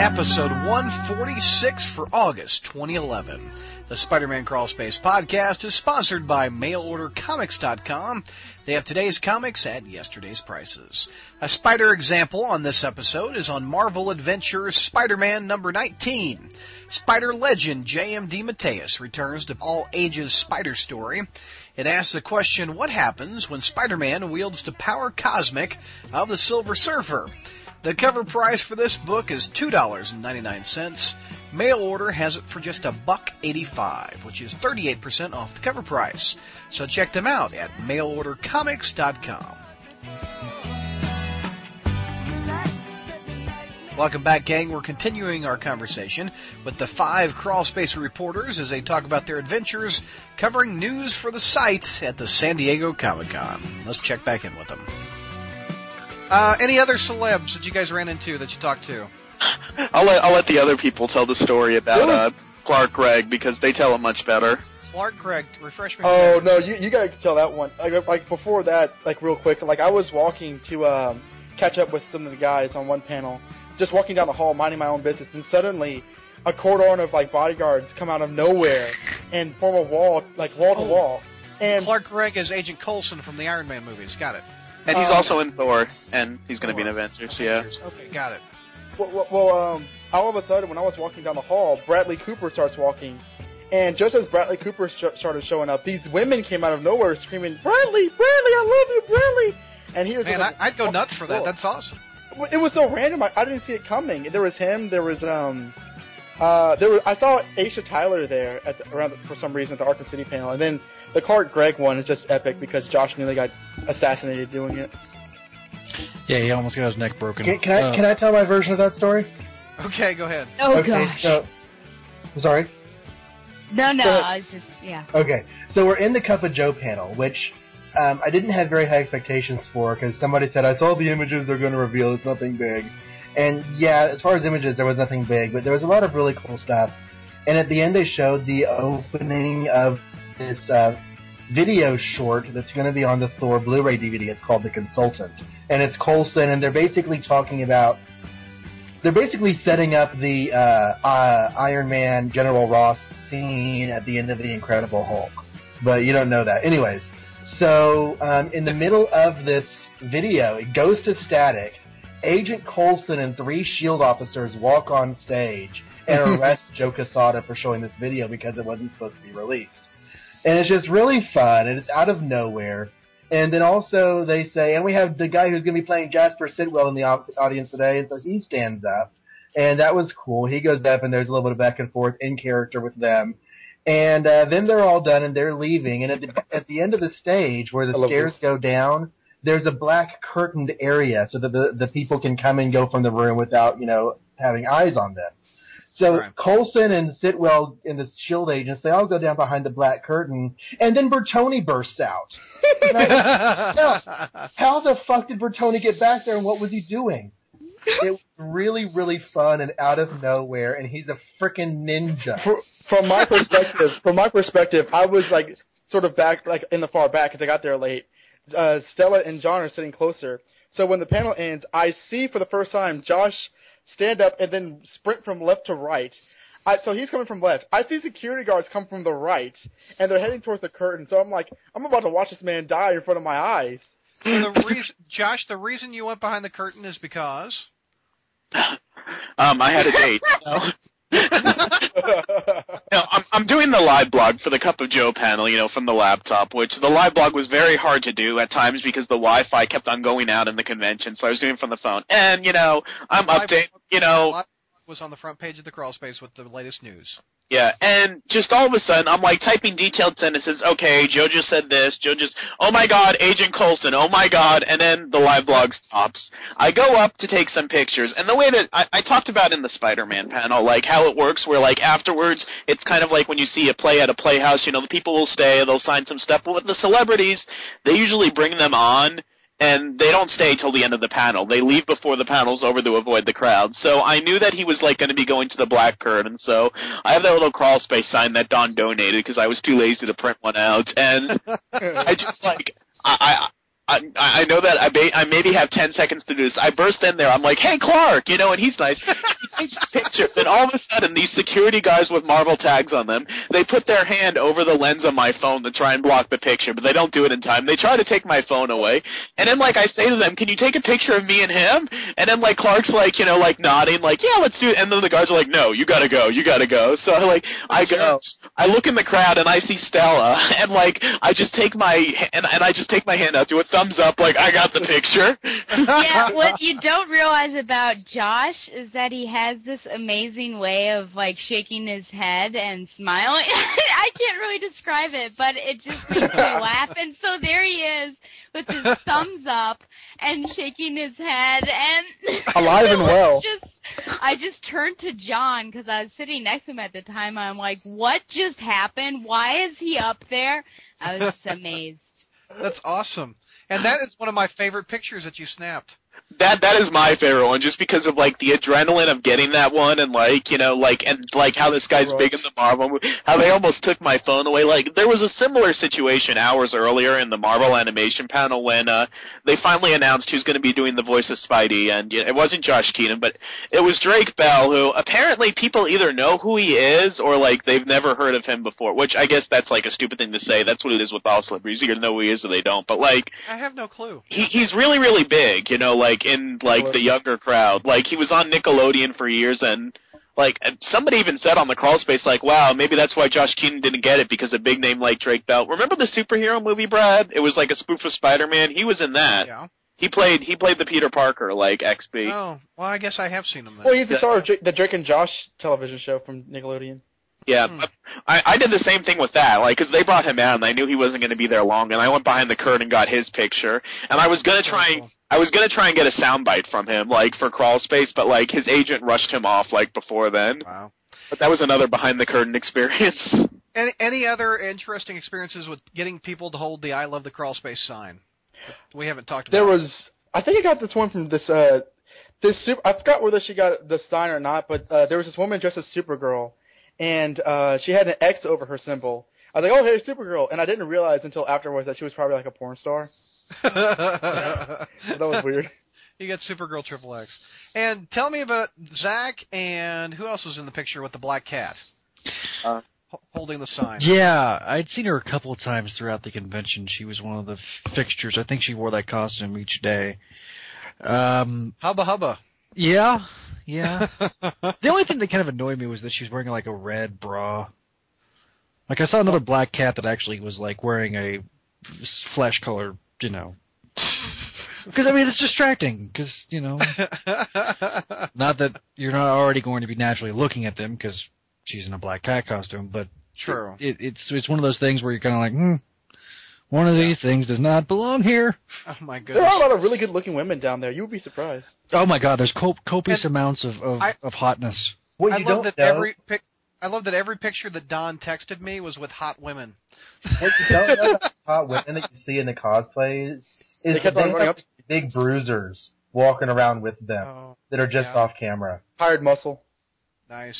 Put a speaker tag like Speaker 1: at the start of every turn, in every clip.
Speaker 1: episode 146 for August 2011. The Spider-Man Crawl Space podcast is sponsored by MailOrderComics.com. They have today's comics at yesterday's prices. A spider example on this episode is on Marvel Adventures Spider-Man number 19. Spider legend J.M.D. DeMatteis returns to all ages spider story. It asks the question, what happens when Spider-Man wields the power cosmic of the Silver Surfer? The cover price for this book is $2.99. Mail order has it for just a buck 85, which is 38% off the cover price. So check them out at mailordercomics.com. Welcome back, gang. We're continuing our conversation with the five crawl space reporters as they talk about their adventures covering news for the site at the San Diego Comic Con. Let's check back in with them.
Speaker 2: Uh, any other celebs that you guys ran into that you talked to?
Speaker 3: I'll let I'll let the other people tell the story about uh, Clark Gregg because they tell it much better.
Speaker 2: Clark Gregg, refresh me.
Speaker 4: Oh no, you you gotta tell that one. Like, like before that, like real quick. Like I was walking to um, catch up with some of the guys on one panel, just walking down the hall, minding my own business, and suddenly a cordon of like bodyguards come out of nowhere and form a wall, like wall to
Speaker 2: Oh.
Speaker 4: wall. And
Speaker 2: Clark Gregg is Agent Coulson from the Iron Man movies. Got it.
Speaker 3: And he's
Speaker 4: Um,
Speaker 3: also in Thor, and he's going to be in Avengers. Yeah.
Speaker 2: Okay, got it.
Speaker 4: Well, well, well, um, all of a sudden, when I was walking down the hall, Bradley Cooper starts walking, and just as Bradley Cooper sh- started showing up, these women came out of nowhere screaming, "Bradley, Bradley, I love you, Bradley!" And he was
Speaker 2: Man, I,
Speaker 4: just,
Speaker 2: I'd go nuts for that. That's awesome.
Speaker 4: It was so random. I, I didn't see it coming. There was him. There was um, uh, there was I saw Aisha Tyler there at the, around the, for some reason at the Arkham City panel, and then the Clark Gregg one is just epic because Josh nearly got assassinated doing it.
Speaker 2: Yeah, he almost got his neck broken.
Speaker 5: Can, can I can I tell my version of that story?
Speaker 2: Okay, go ahead.
Speaker 6: Oh
Speaker 5: okay,
Speaker 6: gosh.
Speaker 5: so I'm sorry.
Speaker 6: no, no,
Speaker 5: go.
Speaker 6: I was just yeah.
Speaker 5: Okay, so we're in the Cup of Joe panel, which um, I didn't have very high expectations for because somebody said I saw the images they're going to reveal. It's nothing big, and yeah, as far as images, there was nothing big, but there was a lot of really cool stuff. And at the end, they showed the opening of this uh, video short that's going to be on the Thor Blu-ray DVD. It's called The Consultant, and it's Coulson, and they're basically talking about. They're basically setting up the uh, uh, Iron Man General Ross scene at the end of the Incredible Hulk, but you don't know that. Anyways, so um, in the middle of this video, it goes to static. Agent Coulson and three Shield officers walk on stage and arrest Joe Quesada for showing this video because it wasn't supposed to be released. And it's just really fun, and it's out of nowhere. And then also they say, and we have the guy who's going to be playing Jasper Sitwell in the au- audience today, and so he stands up, and that was cool. He goes up, and there's a little bit of back and forth in character with them. And uh, then they're all done, and they're leaving. And at the, at the end of the stage, where the stairs
Speaker 4: this.
Speaker 5: go down, there's a black curtained area so that the the people can come and go from the room without you know having eyes on them. So
Speaker 2: Right.
Speaker 5: Coulson and Sitwell and the Shield agents, they all go down behind the black curtain, and then Bertoni bursts out. And How the fuck did Bertoni get back there, and what was he doing? It was really, really fun and out of nowhere, and he's a freaking ninja.
Speaker 4: Fr- from my perspective, from my perspective, I was like sort of back, like in the far back because I got there late. Uh, Stella and John are sitting closer. So when the panel ends, I see for the first time Josh stand up and then sprint from left to right. I, so he's coming from left. I see security guards come from the right, and they're heading towards the curtain. So I'm like, I'm about to watch this man die in front of my eyes.
Speaker 2: So the reason, Josh, the reason you went behind the curtain is because.
Speaker 3: Um, I had a date. no, I'm, I'm doing the live blog for the Cup of Joe panel, you know, from the laptop, which the live blog was very hard to do at times because the Wi-Fi kept on going out in the convention, so I was doing it from the phone. And, you know, I'm updating, you know,
Speaker 2: was on the front page of the crawl space with the latest news.
Speaker 3: Yeah, and just all of a sudden, I'm like typing detailed sentences. Okay, Joe just said this. Joe just, oh my God, Agent Coulson. Oh my God, and then the live blog stops. I go up to take some pictures, and the way that I, I talked about in the Spider-Man panel, like how it works, where like afterwards, it's kind of like when you see a play at a playhouse. You know, the people will stay, they'll sign some stuff. But with the celebrities, they usually bring them on and they don't stay till the end of the panel. They leave before the panel's over to avoid the crowd. So I knew that he was like going to be going to the black curtain. So I have that little crawl space sign that Don donated because I was too lazy to print one out, and I just like I. I I, I know that I, may, I maybe have 10 seconds to do this. I burst in there. I'm like, hey, Clark, you know, and he's nice. he takes pictures, and all of a sudden, these security guys with Marvel tags on them, they put their hand over the lens of my phone to try and block the picture, but they don't do it in time. They try to take my phone away, and then, like, I say to them, can you take a picture of me and him? And then, like, Clark's, like, you know, like, nodding, like, yeah, let's do it. And then the guards are like, no, you gotta go, you gotta go. So, like, I go, I look in the crowd, and I see Stella, and, like, I just take my, and, and I just take my hand out, do a thumbs up, like, I got the picture.
Speaker 6: yeah, what you don't realize about Josh is that he has this amazing way of like shaking his head and smiling. I can't really describe it, but it just makes me laugh. And so there he is with his thumbs up and shaking his head and
Speaker 4: Alive and well.
Speaker 6: Just, I just turned to John because I was sitting next to him at the time. I'm like, "What just happened? Why is he up there?" I was just amazed.
Speaker 2: That's awesome. And that is one of my favorite pictures that you snapped.
Speaker 3: That that is my favorite one, just because of like the adrenaline of getting that one, and like you know, like and like how this guy's big in the Marvel movie, how they almost took my phone away. Like there was a similar situation hours earlier in the Marvel animation panel when uh they finally announced who's going to be doing the voice of Spidey, and you know, it wasn't Josh Keaton, but it was Drake Bell, who apparently people either know who he is or like they've never heard of him before. Which I guess that's like a stupid thing to say. That's what it is with all celebrities. You either know who he is or they don't. But like
Speaker 2: I have no clue.
Speaker 3: he he's really really big you know like in like the younger crowd. Like he was on nickelodeon for years and like somebody even said on the crawl space like wow maybe that's why josh keaton didn't get it because a big name like drake bell. Remember the superhero movie brad? It was like a spoof of spider-man. He was in that.
Speaker 2: Yeah.
Speaker 3: he played he played the peter parker like xb
Speaker 2: Oh, well, I guess I have seen him then.
Speaker 4: Well, he's the star of Drake, the Drake and Josh television show from Nickelodeon.
Speaker 3: Yeah,
Speaker 2: Hmm.
Speaker 3: I, I did the same thing with that, like, because they brought him out, and I knew he wasn't going to be there long, and I went behind the curtain and got his picture, and I was gonna try, and
Speaker 2: cool.
Speaker 3: I was gonna try and get a soundbite from him, like for crawl space, but like his agent rushed him off, like before then.
Speaker 2: Wow.
Speaker 3: But that was another behind the curtain experience.
Speaker 2: Any any other interesting experiences with getting people to hold the "I love the crawl space" sign? We haven't talked about.
Speaker 4: There was, I think I got this one from this, uh, this super, I forgot whether she got the sign or not, but, uh, there was this woman dressed as Supergirl, and, uh, she had an X over her symbol. I was like, oh, hey, Supergirl, and I didn't realize until afterwards that she was probably like a porn star. So that was weird.
Speaker 2: You got Supergirl Triple X. And tell me about Zach and who else was in the picture with the black cat?
Speaker 3: Uh,
Speaker 2: holding the sign.
Speaker 7: Yeah, I'd seen her a couple of times throughout the convention. She was one of the fixtures. I think she wore that costume each day. Um,
Speaker 2: Hubba hubba.
Speaker 7: Yeah, yeah. the only thing that kind of annoyed me was that she was wearing like a red bra. Like I saw another black cat that actually was like wearing a flesh color, you know. Because I mean, it's distracting. Because you know, not that you're not already going to be naturally looking at them because she's in a black cat costume, but
Speaker 2: True.
Speaker 7: it, it's it's one of those things where you're kind of like, hmm, one of these things does not belong here.
Speaker 2: Oh my goodness.
Speaker 4: There are a lot of really good looking women down there. You would be surprised.
Speaker 7: Oh my God, there's cop- copious
Speaker 2: And
Speaker 7: amounts of of,
Speaker 2: I-
Speaker 7: of hotness.
Speaker 5: What
Speaker 2: I
Speaker 5: you
Speaker 2: love
Speaker 5: don't
Speaker 2: that
Speaker 5: know,
Speaker 2: every pic. I love that every picture that Don texted me was with hot women.
Speaker 5: what you don't know about hot women that you see in the cosplays is
Speaker 4: They kept
Speaker 5: they
Speaker 4: on running
Speaker 5: have
Speaker 4: up.
Speaker 5: big bruisers walking around with them
Speaker 2: Oh,
Speaker 5: that are just
Speaker 2: yeah.
Speaker 5: off camera.
Speaker 4: Hired muscle.
Speaker 2: nice.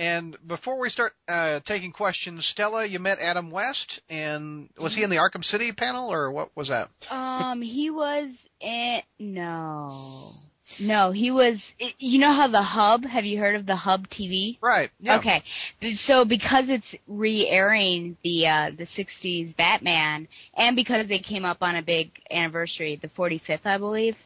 Speaker 2: And before we start uh, taking questions, Stella, you met Adam West, and was he in the Arkham City panel, or what was that?
Speaker 6: Um, he was in no, no, he was. You know how the Hub? Have you heard of the Hub TV?
Speaker 2: Right. Yeah.
Speaker 6: Okay, so because it's re-airing the uh, the '60s Batman, and because they came up on a big anniversary, the 45th, I believe.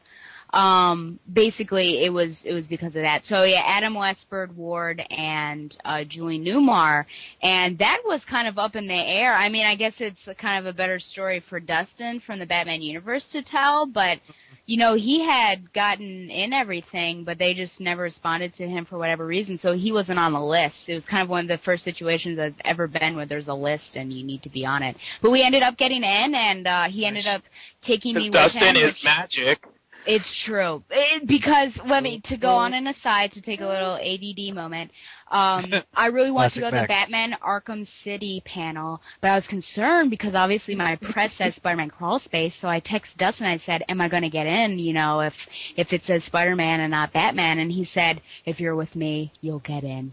Speaker 6: Um, basically, it was it was because of that. So yeah, Adam West, Burt Ward, and uh, Julie Newmar, and that was kind of up in the air. I mean, I guess it's a kind of a better story for Dustin from the Batman universe to tell, but you know, he had gotten in everything, but they just never responded to him for whatever reason. So he wasn't on the list. It was kind of one of the first situations I've ever been where there's a list and you need to be on it. But we ended up getting in, and uh, he ended up taking me
Speaker 3: Because
Speaker 6: with
Speaker 3: Dustin
Speaker 6: him.
Speaker 3: is
Speaker 6: which-
Speaker 3: magic.
Speaker 6: It's true. It, because let me to go on an aside to take a little ADD moment. Um, I really want to go to the Batman Arkham City panel, but I was concerned because obviously my press says Spider-Man crawl space. So I texted Dustin. And I said, "Am I going to get in? You know, if if it says Spider-Man and not Batman?" And he said, "If you're with me, you'll get in."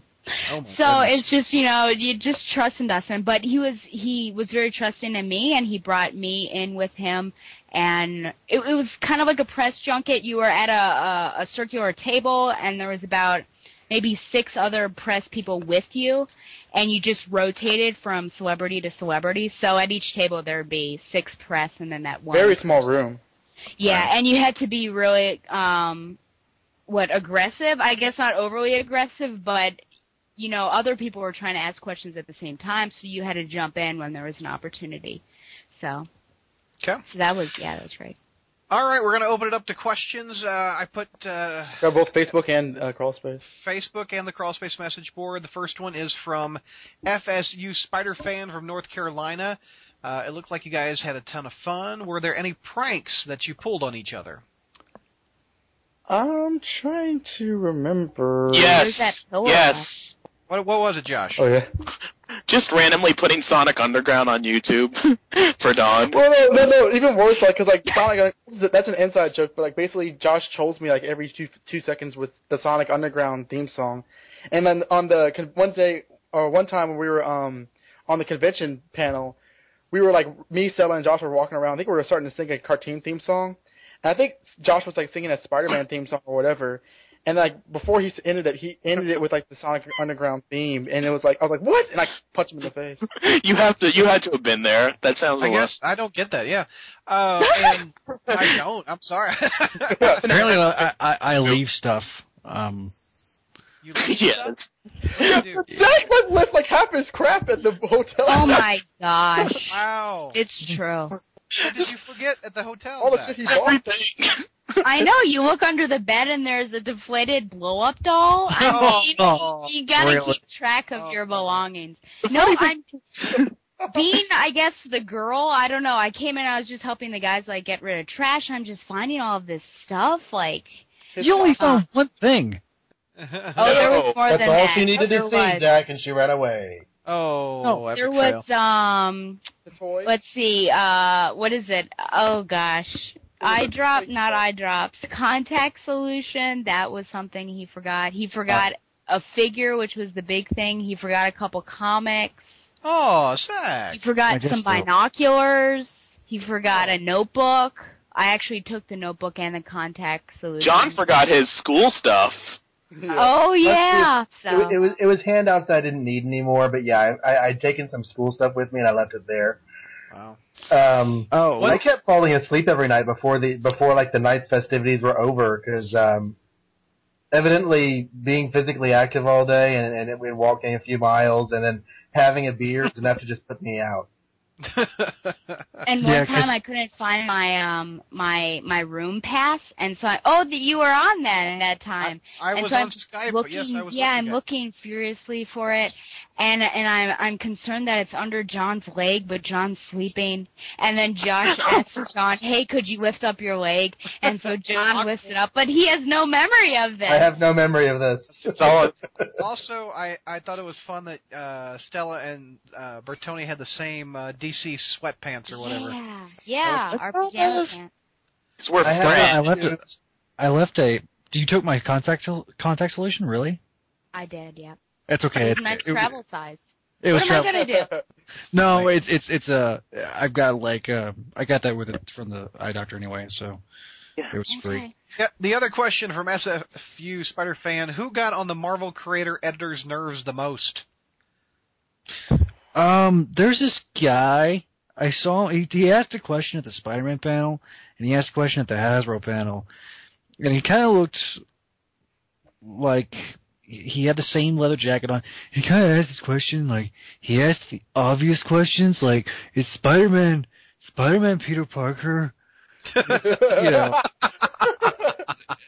Speaker 2: Oh
Speaker 6: So
Speaker 2: goodness.
Speaker 6: it's just you know you just trust in Dustin, but he was he was very trusting in me, and he brought me in with him, and it, it was kind of like a press junket. You were at a, a a circular table, and there was about maybe six other press people with you, and you just rotated from celebrity to celebrity. So at each table there would be six press, and then that one
Speaker 4: Very small room.
Speaker 6: yeah, and you had to be really um what aggressive? I guess not overly aggressive, but you know, other people were trying to ask questions at the same time, so you had to jump in when there was an opportunity. So,
Speaker 2: Okay.
Speaker 6: so that was yeah, that was great.
Speaker 2: All right, we're going to open it up to questions. Uh, I put uh,
Speaker 4: Got both Facebook and uh, Crawl Space.
Speaker 2: Facebook and the Crawlspace message board. The first one is from FSU Spider Fan from North Carolina. Uh, it looked like you guys had a ton of fun. Were there any pranks that you pulled on each other?
Speaker 4: I'm trying to remember.
Speaker 3: Yes.
Speaker 6: That
Speaker 3: Yes.
Speaker 6: At?
Speaker 2: What, what was it, Josh?
Speaker 4: Oh yeah.
Speaker 3: Just randomly putting Sonic Underground on YouTube for Don.
Speaker 4: Well, no, no, no. Even worse, like, cause like Sonic, that's an inside joke, but like basically, Josh trolls me like every two two seconds with the Sonic Underground theme song, and then on the con- one day or one time when we were um on the convention panel, we were like me, Stella, and Josh were walking around. I think we were starting to sing a cartoon theme song, and I think Josh was like singing a Spider-Man theme song or whatever. And like before he ended it, he ended it with like the Sonic Underground theme, and it was like I was like, "What?" And I punched him in the face.
Speaker 3: You have to. You had to have been there. That sounds
Speaker 2: I
Speaker 3: a
Speaker 2: guess I don't get that. Yeah, uh, and I don't. I'm sorry.
Speaker 7: Apparently, I, I, I leave stuff. Um,
Speaker 2: you leave
Speaker 3: Yeah.
Speaker 2: stuff? What do?
Speaker 4: Zach like left like half his crap at the hotel.
Speaker 6: Oh my gosh,
Speaker 2: Wow.
Speaker 6: it's true.
Speaker 2: What did you forget at the hotel?
Speaker 4: All the
Speaker 2: Zach?
Speaker 4: shit he bought.
Speaker 3: Everything.
Speaker 6: I know. You look under the bed and there's a deflated blow up doll. I mean,
Speaker 2: Oh,
Speaker 6: you gotta
Speaker 7: really?
Speaker 6: keep track of
Speaker 2: Oh,
Speaker 6: your belongings. No, I'm being, I guess, the girl. I don't know. I came in. I was just helping the guys like get rid of trash. I'm just finding all of this stuff. Like,
Speaker 7: you only found one thing.
Speaker 6: oh, there was more
Speaker 5: That's
Speaker 6: than
Speaker 5: all
Speaker 6: that.
Speaker 5: she needed
Speaker 6: there
Speaker 5: to see,
Speaker 6: was,
Speaker 5: Zach, and she ran away.
Speaker 2: oh,
Speaker 7: No,
Speaker 6: There
Speaker 2: betrayal.
Speaker 6: was um.
Speaker 4: The toy.
Speaker 6: Let's see. Uh, what is it? Oh gosh. Eye drop, not eye drops. Contact solution. That was something he forgot. He forgot a figure, which was the big thing. He forgot a couple comics.
Speaker 2: Oh, Zach.
Speaker 6: He forgot some
Speaker 7: so.
Speaker 6: binoculars. He forgot a notebook. I actually took the notebook and the contact solution.
Speaker 3: John forgot his school stuff.
Speaker 4: Yeah.
Speaker 6: Oh yeah.
Speaker 5: It,
Speaker 6: So
Speaker 5: wa- it was it was handouts that I didn't need anymore, but yeah, I, I, I'd taken some school stuff with me and I left it there.
Speaker 2: Wow.
Speaker 5: Um,
Speaker 7: Oh, well,
Speaker 5: I kept falling asleep every night before the before like the night's festivities were over because um, evidently being physically active all day and, and, and walking a few miles and then having a beer is enough to just put me out.
Speaker 6: And one
Speaker 7: Yeah, 'cause-
Speaker 6: time I couldn't find my um my my room pass, and so I oh that you were on that at that time.
Speaker 2: I
Speaker 6: and
Speaker 2: was
Speaker 6: so
Speaker 2: on
Speaker 6: I'm
Speaker 2: Skype, but
Speaker 6: looking,
Speaker 2: yes, I was
Speaker 6: yeah,
Speaker 2: looking
Speaker 6: I'm
Speaker 2: at-
Speaker 6: looking furiously for it, and and I'm I'm concerned that it's under John's leg, but John's sleeping. And then Josh asks John, "Hey, could you lift up your leg?" And so John lifts it up, but he has no memory of this.
Speaker 5: I have no memory of this.
Speaker 3: Solid.
Speaker 2: Also, I I thought it was fun that uh Stella and uh Bertoni had the same uh DC sweatpants or whatever.
Speaker 6: Yeah, yeah, our
Speaker 7: That's-
Speaker 6: pajama pants.
Speaker 3: We're
Speaker 5: I have-
Speaker 7: I left it. I left a. Do you took my contact contact solution, really?
Speaker 6: I did, yeah.
Speaker 7: That's okay.
Speaker 6: it's
Speaker 7: It,
Speaker 6: nice
Speaker 7: it,
Speaker 6: travel size.
Speaker 7: it was
Speaker 6: what am I gonna do?
Speaker 7: No, it's it's it's a. I've got like uh, I got that with it from the eye doctor anyway, so it was free.
Speaker 2: Yeah, the other question from SFU Spider Fan: Who got on the Marvel creator editor's nerves the most?
Speaker 7: Um, there's this guy I saw. He, he asked a question at the Spider-Man panel, and he asked a question at the Hasbro panel, and he kind of looked like he had the same leather jacket on. He kind of asked this question like he asked the obvious questions, like is Spider-Man Spider-Man Peter Parker? you know,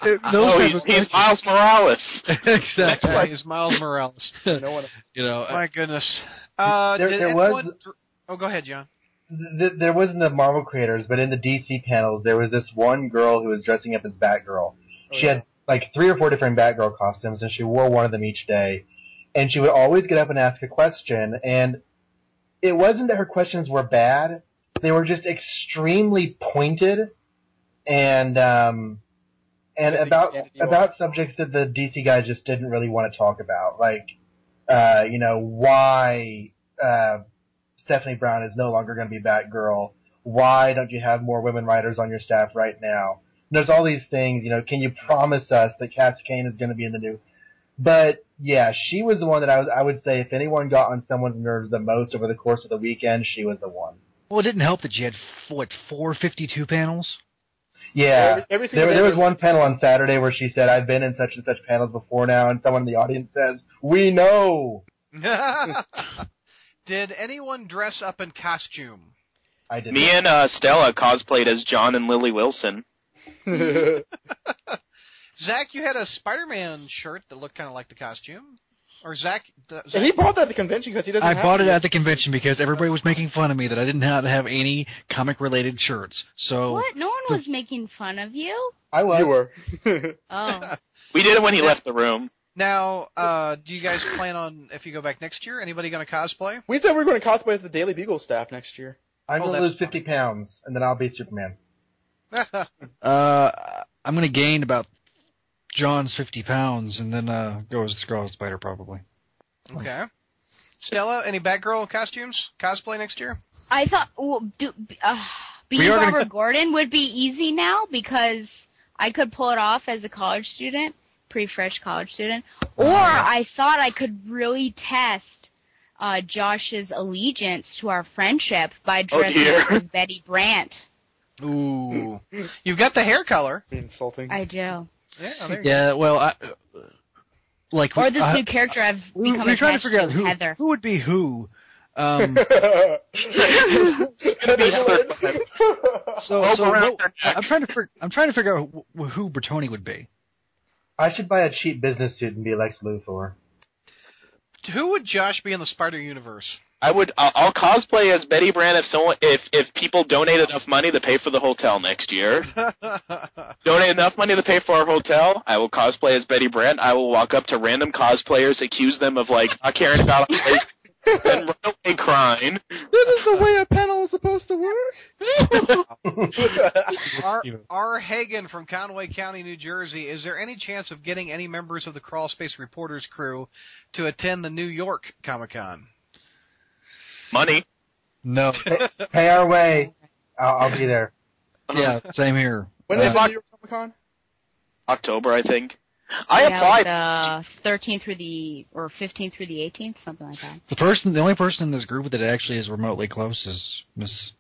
Speaker 7: those
Speaker 3: Oh, he's, he's. Miles Morales.
Speaker 7: exactly.
Speaker 2: That is Miles Morales.
Speaker 4: no one.
Speaker 7: You know,
Speaker 2: My goodness. Uh,
Speaker 5: There-
Speaker 2: did
Speaker 5: there
Speaker 2: anyone
Speaker 5: was-
Speaker 2: th- oh, go ahead, John.
Speaker 5: Th- there wasn't the Marvel creators, but in the DC panels, there was this one girl who was dressing up as Batgirl. she had like three or four different Batgirl costumes, and she wore one of them each day. And she would always get up and ask a question, and it wasn't that her questions were bad; they were just extremely pointed, and um, and about about subjects that the DC guys just didn't really want to talk about. Like uh, you know, why uh, Stephanie Brown is no longer going to be Batgirl. Why don't you have more women writers on your staff right now? And there's all these things, you know, can you promise us that Cassie Cain is going to be in the new? But yeah, she was the one that I was, I would say if anyone got on someone's nerves the most over the course of the weekend, she was the one.
Speaker 7: Well, it didn't help that you had what four fifty-two panels.
Speaker 5: Yeah,
Speaker 4: Every- every
Speaker 5: there, there was
Speaker 4: was-
Speaker 5: one panel on Saturday where she said, "I've been in such and such panels before now," and someone in the audience says, "We know."
Speaker 2: Did anyone dress up in costume?
Speaker 5: I did.
Speaker 3: Me and uh, Stella cosplayed as John and Lily Wilson.
Speaker 2: Zach, you had a Spider-Man shirt that looked kind of like the costume. Or Zach, the, Zach
Speaker 4: he bought that at the convention because he doesn't.
Speaker 7: I
Speaker 4: have
Speaker 7: bought it
Speaker 4: to.
Speaker 7: at the convention because everybody was making fun of me that I didn't have, have any comic-related shirts. So
Speaker 6: What? No one was making fun of you.
Speaker 5: I was.
Speaker 4: You were.
Speaker 6: Oh,
Speaker 3: We did it when he left the room.
Speaker 2: now, uh, do you guys plan on if you go back next year? Anybody going to cosplay?
Speaker 4: we said we are going to cosplay as the Daily Bugle staff next year.
Speaker 5: I'm
Speaker 2: Oh,
Speaker 5: gonna lose 50 pounds, and then I'll be Superman.
Speaker 7: uh, I'm going to gain about John's fifty pounds and then uh, go as Scarlet Spider probably.
Speaker 2: okay. Stella, any Batgirl costumes? Cosplay next year?
Speaker 6: I thought well, do, uh, being
Speaker 7: We are gonna
Speaker 6: Barbara Gordon would be easy now because I could pull it off as a college student, pretty fresh college student, or I thought I could really test uh, Josh's allegiance to our friendship by
Speaker 3: Oh,
Speaker 6: dressing
Speaker 3: dear.
Speaker 6: up as Betty Brant.
Speaker 2: Ooh. You've got the hair color.
Speaker 4: Insulting.
Speaker 6: I do.
Speaker 2: Yeah,
Speaker 7: Yeah, well, I, like
Speaker 6: Or this
Speaker 7: I-
Speaker 6: new character I've
Speaker 7: we,
Speaker 6: become
Speaker 7: we're trying to figure out who
Speaker 6: Heather.
Speaker 7: who would be who. Um, so,
Speaker 3: Rope
Speaker 7: so
Speaker 3: around
Speaker 7: what- I'm trying to fig- I'm trying to figure out wh- who Bertoni would be.
Speaker 5: I should buy a cheap business suit and be Lex Luthor.
Speaker 2: Who would Josh be in the Spider Universe?
Speaker 3: I would. I'll, I'll cosplay as Betty Brant if someone, if if people donate enough money to pay for the hotel next year. donate enough money to pay for our hotel. I will cosplay as Betty Brant. I will walk up to random cosplayers, accuse them of like not caring about our and run away crying.
Speaker 4: this is the way a panel is supposed to work.
Speaker 2: R. R. Hagen from Conway County, New Jersey. Is there any chance of getting any members of the Crawl Space Reporters crew to attend the New York Comic Con?
Speaker 3: Money.
Speaker 7: No.
Speaker 5: Pay, pay our way. I'll, I'll be there.
Speaker 7: yeah, same here.
Speaker 4: when
Speaker 7: Uh,
Speaker 4: is the New Comic Con?
Speaker 3: October, I think. I
Speaker 6: yeah,
Speaker 3: applied.
Speaker 6: the 13th through the or 15th through the 18th, something like that.
Speaker 7: the person, the only person in this group that actually is remotely close is Miss.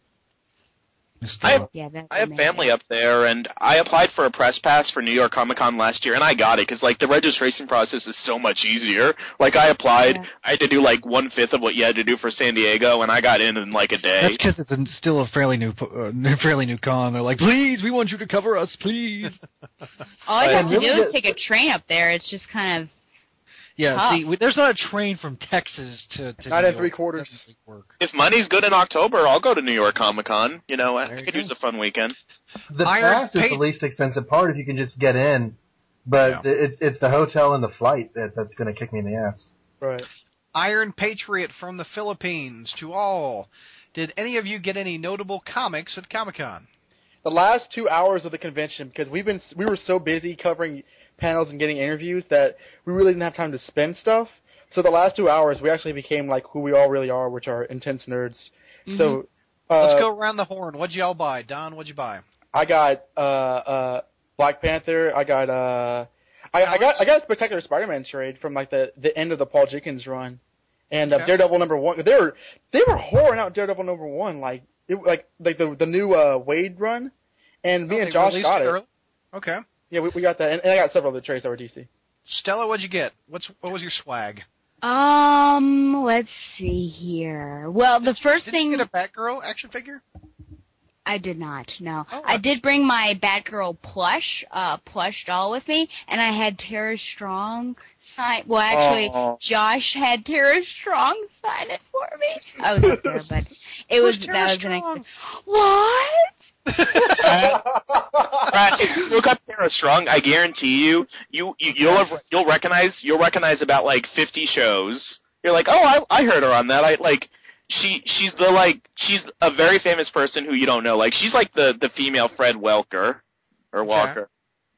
Speaker 7: Miss
Speaker 3: I have-
Speaker 6: Yeah,
Speaker 3: I have
Speaker 6: amazing.
Speaker 3: family up there, and I applied for a press pass for New York Comic Con last year, and I got it because like the registration process is so much easier. Like I applied,
Speaker 6: Yeah.
Speaker 3: I had to do like one fifth of what you had to do for San Diego, and I got in in like a day.
Speaker 7: That's because it's a, still a fairly new, po- uh, fairly new con. They're like, please, we want you to cover us, please.
Speaker 6: All I have to do is take a train up there. It's just kind of
Speaker 7: Yeah,
Speaker 6: Tough.
Speaker 7: see, we, there's not a train from Texas to. to
Speaker 4: Not
Speaker 7: New
Speaker 4: in three
Speaker 7: York.
Speaker 4: quarters.
Speaker 7: Work.
Speaker 3: if money's good in October, I'll go to New York Comic Con. You know, I
Speaker 7: you
Speaker 3: could
Speaker 7: go.
Speaker 3: use a fun weekend.
Speaker 5: The
Speaker 2: Iron
Speaker 5: pass is the least expensive part if you can just get in, but
Speaker 2: Yeah.
Speaker 5: it's it's the hotel and the flight that that's going to kick me in the ass.
Speaker 4: Right.
Speaker 2: Iron Patriot from the Philippines to all. Did any of you get any notable comics at Comic Con?
Speaker 4: The last two hours of the convention, because we've been we were so busy covering panels and getting interviews that we really didn't have time to spend stuff. So the last two hours, we actually became like who we all really are, which are intense nerds. So uh,
Speaker 2: Let's go around the horn. What'd y'all buy? Don, what'd you buy?
Speaker 4: I got uh uh Black Panther. I got uh I, I got I got a spectacular Spider-Man trade from like the the end of the Paul Jenkins run, and uh,
Speaker 2: Okay.
Speaker 4: Daredevil number one. They were they were whoring out Daredevil number one like it like like the the new uh Waid run, and me
Speaker 2: Oh,
Speaker 4: and Josh got it.
Speaker 2: early? Okay.
Speaker 4: Yeah, we, we got that, and, and I got several other trays that were DC.
Speaker 2: Stella, what'd you get? What's what was your swag?
Speaker 6: Um, let's see here. Well, the first
Speaker 2: Did
Speaker 6: thing
Speaker 2: you get a Batgirl action figure?
Speaker 6: I did not. No,
Speaker 2: Oh,
Speaker 6: I did bring my Batgirl plush, uh, plush doll with me, and I had Tara Strong sign. Well, actually,
Speaker 3: Oh.
Speaker 6: Josh had Tara Strong sign it for me. I was up there, but it was
Speaker 2: Who's
Speaker 6: that
Speaker 2: Tara
Speaker 6: was an
Speaker 2: Strong?
Speaker 6: ex- what?
Speaker 3: Brad, if you look up Tara Strong, I guarantee you, you, you you'll have, you'll recognize you'll recognize about like fifty shows. You're like, oh, I I heard her on that. I like she she's the like she's a very famous person who you don't know. Like she's like the the female Fred Welker or Walker.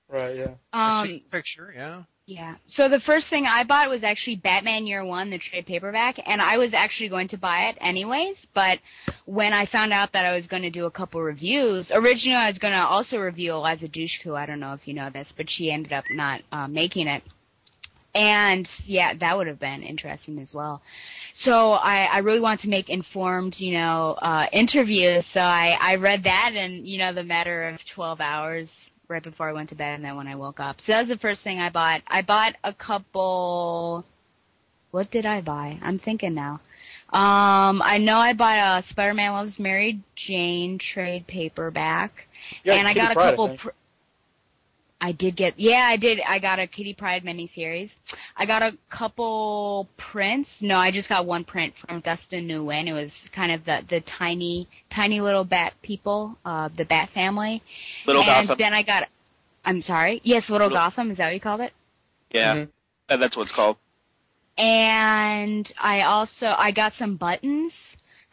Speaker 4: right. Yeah.
Speaker 2: I
Speaker 6: Um,
Speaker 2: picture, yeah.
Speaker 6: Yeah. So the first thing I bought was actually Batman Year One, the trade paperback, and I was actually going to buy it anyways. But when I found out that I was going to do a couple reviews, originally I was going to also review Eliza Dushku. I don't know if you know this, but she ended up not uh, making it. And yeah, that would have been interesting as well. So I, I really want to make informed, you know, uh, interviews. So I, I read that in, you know, the matter of 12 hours right before I went to bed and then when I woke up. So that was the first thing I bought. I bought a couple. What did I buy? I'm thinking now. Um, I know I bought a Spider-Man Loves Mary Jane trade paperback,
Speaker 4: Yeah,
Speaker 6: and I got a couple. Pr- I did get, yeah, I did. I got a Kitty Pryde miniseries. I got a couple prints. No, I just got one print from Dustin Nguyen. It was kind of the the tiny, tiny little bat people, uh, the Bat family.
Speaker 3: Little
Speaker 6: and
Speaker 3: Gotham.
Speaker 6: then I got, I'm sorry, yes, Little
Speaker 3: Little-
Speaker 6: Gotham. Is that what you called it?
Speaker 3: Yeah,
Speaker 4: Mhm.
Speaker 3: Uh, that's what it's called.
Speaker 6: And I also I got some buttons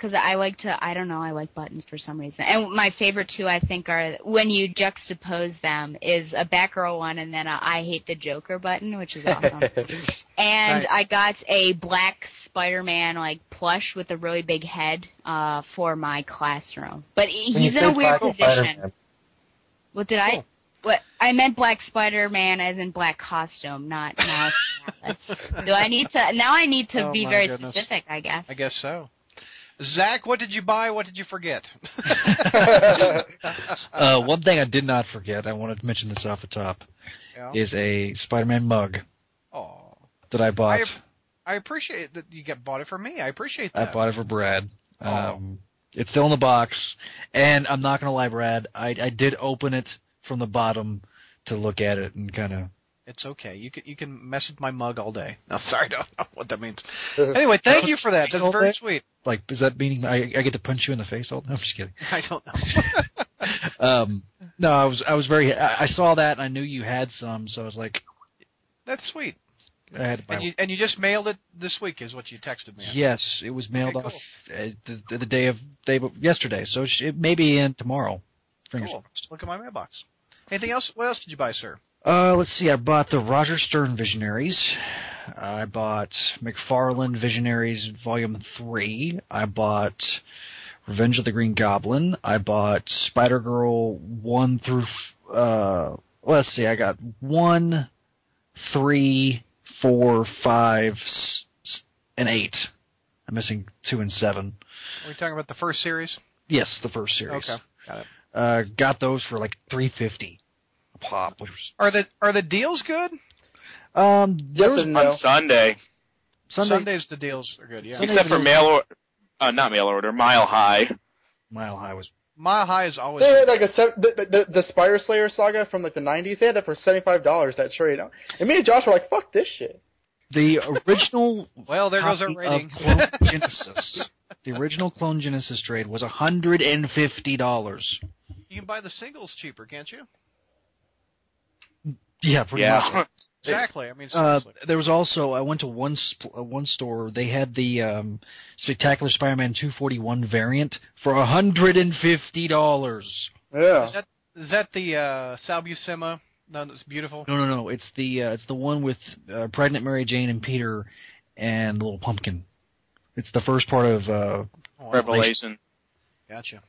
Speaker 6: because I like to I don't know I like buttons for some reason. And my favorite two I think are when you juxtapose them is a Batgirl one and then a I hate the Joker button, which is awesome. and
Speaker 2: Nice.
Speaker 6: I got a black Spider-Man like plush with a really big head uh for my classroom. But he-
Speaker 5: When you
Speaker 6: he's in a weird position.
Speaker 5: Spider-Man,
Speaker 6: What did I? What I meant Black Spider-Man as in black costume, not not. Do I need to now? I need to
Speaker 2: Oh,
Speaker 6: be very
Speaker 2: goodness.
Speaker 6: specific, I guess.
Speaker 2: I guess so. Zach, what did you buy? What did you forget?
Speaker 7: Uh, one thing I did not forget, I wanted to mention this off the top,
Speaker 2: Yeah.
Speaker 7: is a Spider-Man mug
Speaker 2: Oh,
Speaker 7: that I bought.
Speaker 2: I appreciate that you get bought it for me. I appreciate that.
Speaker 7: I bought it for Brad.
Speaker 2: Oh.
Speaker 7: Um, it's still in the box, and I'm not gonna lie, Brad. I I did open it from the bottom to look at it and kind of.
Speaker 2: It's okay. You can you can mess with my mug all day. No, sorry, I don't know what that means. Anyway, thank you for that. That's very sweet.
Speaker 7: Like, is that meaning I, I get to punch you in the face all? I'm just kidding.
Speaker 2: I don't know.
Speaker 7: Um, no, I was I was very. I, I saw that and I knew you had some, so I was like,
Speaker 2: That's sweet.
Speaker 7: I had to buy.
Speaker 2: And you and you just mailed it this week, is what you texted me.
Speaker 7: Yes, it was mailed
Speaker 2: Okay,
Speaker 7: off uh, the, the day of day yesterday, so it, sh- it may be in tomorrow. Fingers
Speaker 2: Cool.
Speaker 7: crossed.
Speaker 2: Look at my mailbox. Anything else? What else did you buy, sir?
Speaker 7: Uh, let's see. I bought the Roger Stern Visionaries. I bought McFarlane Visionaries Volume Three. I bought Revenge of the Green Goblin. I bought Spider Girl one through. Uh, let's see. I got one, three, four, five, and eight. I'm missing two and seven.
Speaker 2: Are we talking about the first series?
Speaker 7: Yes, the first series.
Speaker 2: Okay, got it.
Speaker 7: Uh, got those for like three fifty pop, which was
Speaker 2: Are the are the deals good?
Speaker 7: um there
Speaker 4: Yes
Speaker 7: was
Speaker 4: and
Speaker 3: On. Sunday,
Speaker 7: Sunday
Speaker 2: Sundays the deals are good. Yeah.
Speaker 7: Sunday-
Speaker 3: except for mail order, uh, not mail order, Mile High.
Speaker 7: Mile High was
Speaker 2: Mile High is always.
Speaker 4: They had like a sev- the, the the Spider Slayer saga from like the '90s. They had that for seventy five dollars. That trade. And me and Josh were like, "Fuck this shit."
Speaker 7: the original
Speaker 2: well, there goes our rating.
Speaker 7: Clone Genesis. The original Clone Genesis trade was hundred and fifty dollars.
Speaker 2: you can buy the singles cheaper, can't you?
Speaker 7: Yeah, pretty
Speaker 3: Yeah.
Speaker 7: much.
Speaker 2: Exactly. I mean,
Speaker 7: Uh, there was also I went to one sp- uh, one store. They had the um, Spectacular Spider-Man 241 variant for hundred and fifty dollars.
Speaker 4: Yeah.
Speaker 2: is that is that the uh, Sal Buscema? No, that's beautiful.
Speaker 7: No, no, no. It's the uh, it's the one with uh, pregnant Mary Jane and Peter and the little pumpkin. It's the first part of. Uh,
Speaker 2: Oh,
Speaker 3: Revelation.
Speaker 2: Gotcha.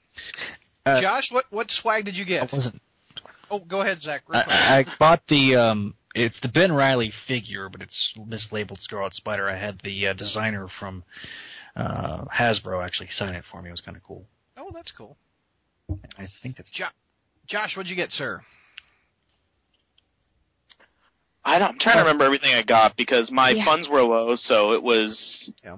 Speaker 7: Uh,
Speaker 2: Josh, what what swag did you
Speaker 7: I
Speaker 2: get?
Speaker 7: wasn't.
Speaker 2: Oh, go ahead, Zach.
Speaker 7: I, I bought the um. It's the Ben Riley figure, but it's mislabeled Scarlet Spider. I had the uh, designer from uh, Hasbro actually sign it for me. It was kind of cool.
Speaker 2: oh, that's cool.
Speaker 7: I think that's.
Speaker 2: Josh, what'd you get, sir?
Speaker 3: I don't, I'm trying to remember everything I got because my
Speaker 6: Yeah.
Speaker 3: funds were low, so it was.
Speaker 2: Yeah.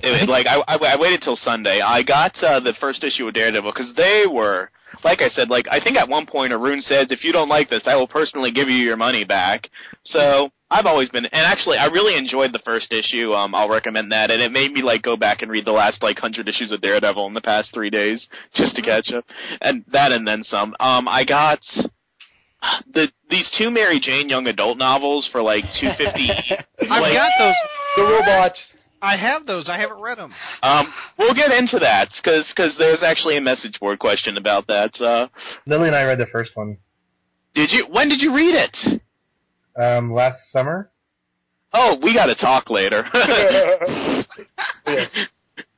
Speaker 3: It, like I, I, I waited till Sunday. I got uh, the first issue of Daredevil because they were, like I said, like I think at one point Arun says, if you don't like this, I will personally give you your money back. So I've always been, and actually I really enjoyed the first issue. Um, I'll recommend that, and it made me like go back and read the last like hundred issues of Daredevil in the past three days just to catch up, and that and then some. Um, I got the these two Mary Jane young adult novels for like two fifty.
Speaker 2: I've
Speaker 3: like,
Speaker 2: got those.
Speaker 4: The robot.
Speaker 2: I have those. I haven't read them.
Speaker 3: Um, we'll get into that because cause there's actually a message board question about that. Uh,
Speaker 5: Lily and I read the first one.
Speaker 3: did you? When did you read it?
Speaker 5: Um, last summer.
Speaker 3: Oh, we got to talk later.
Speaker 4: Yes.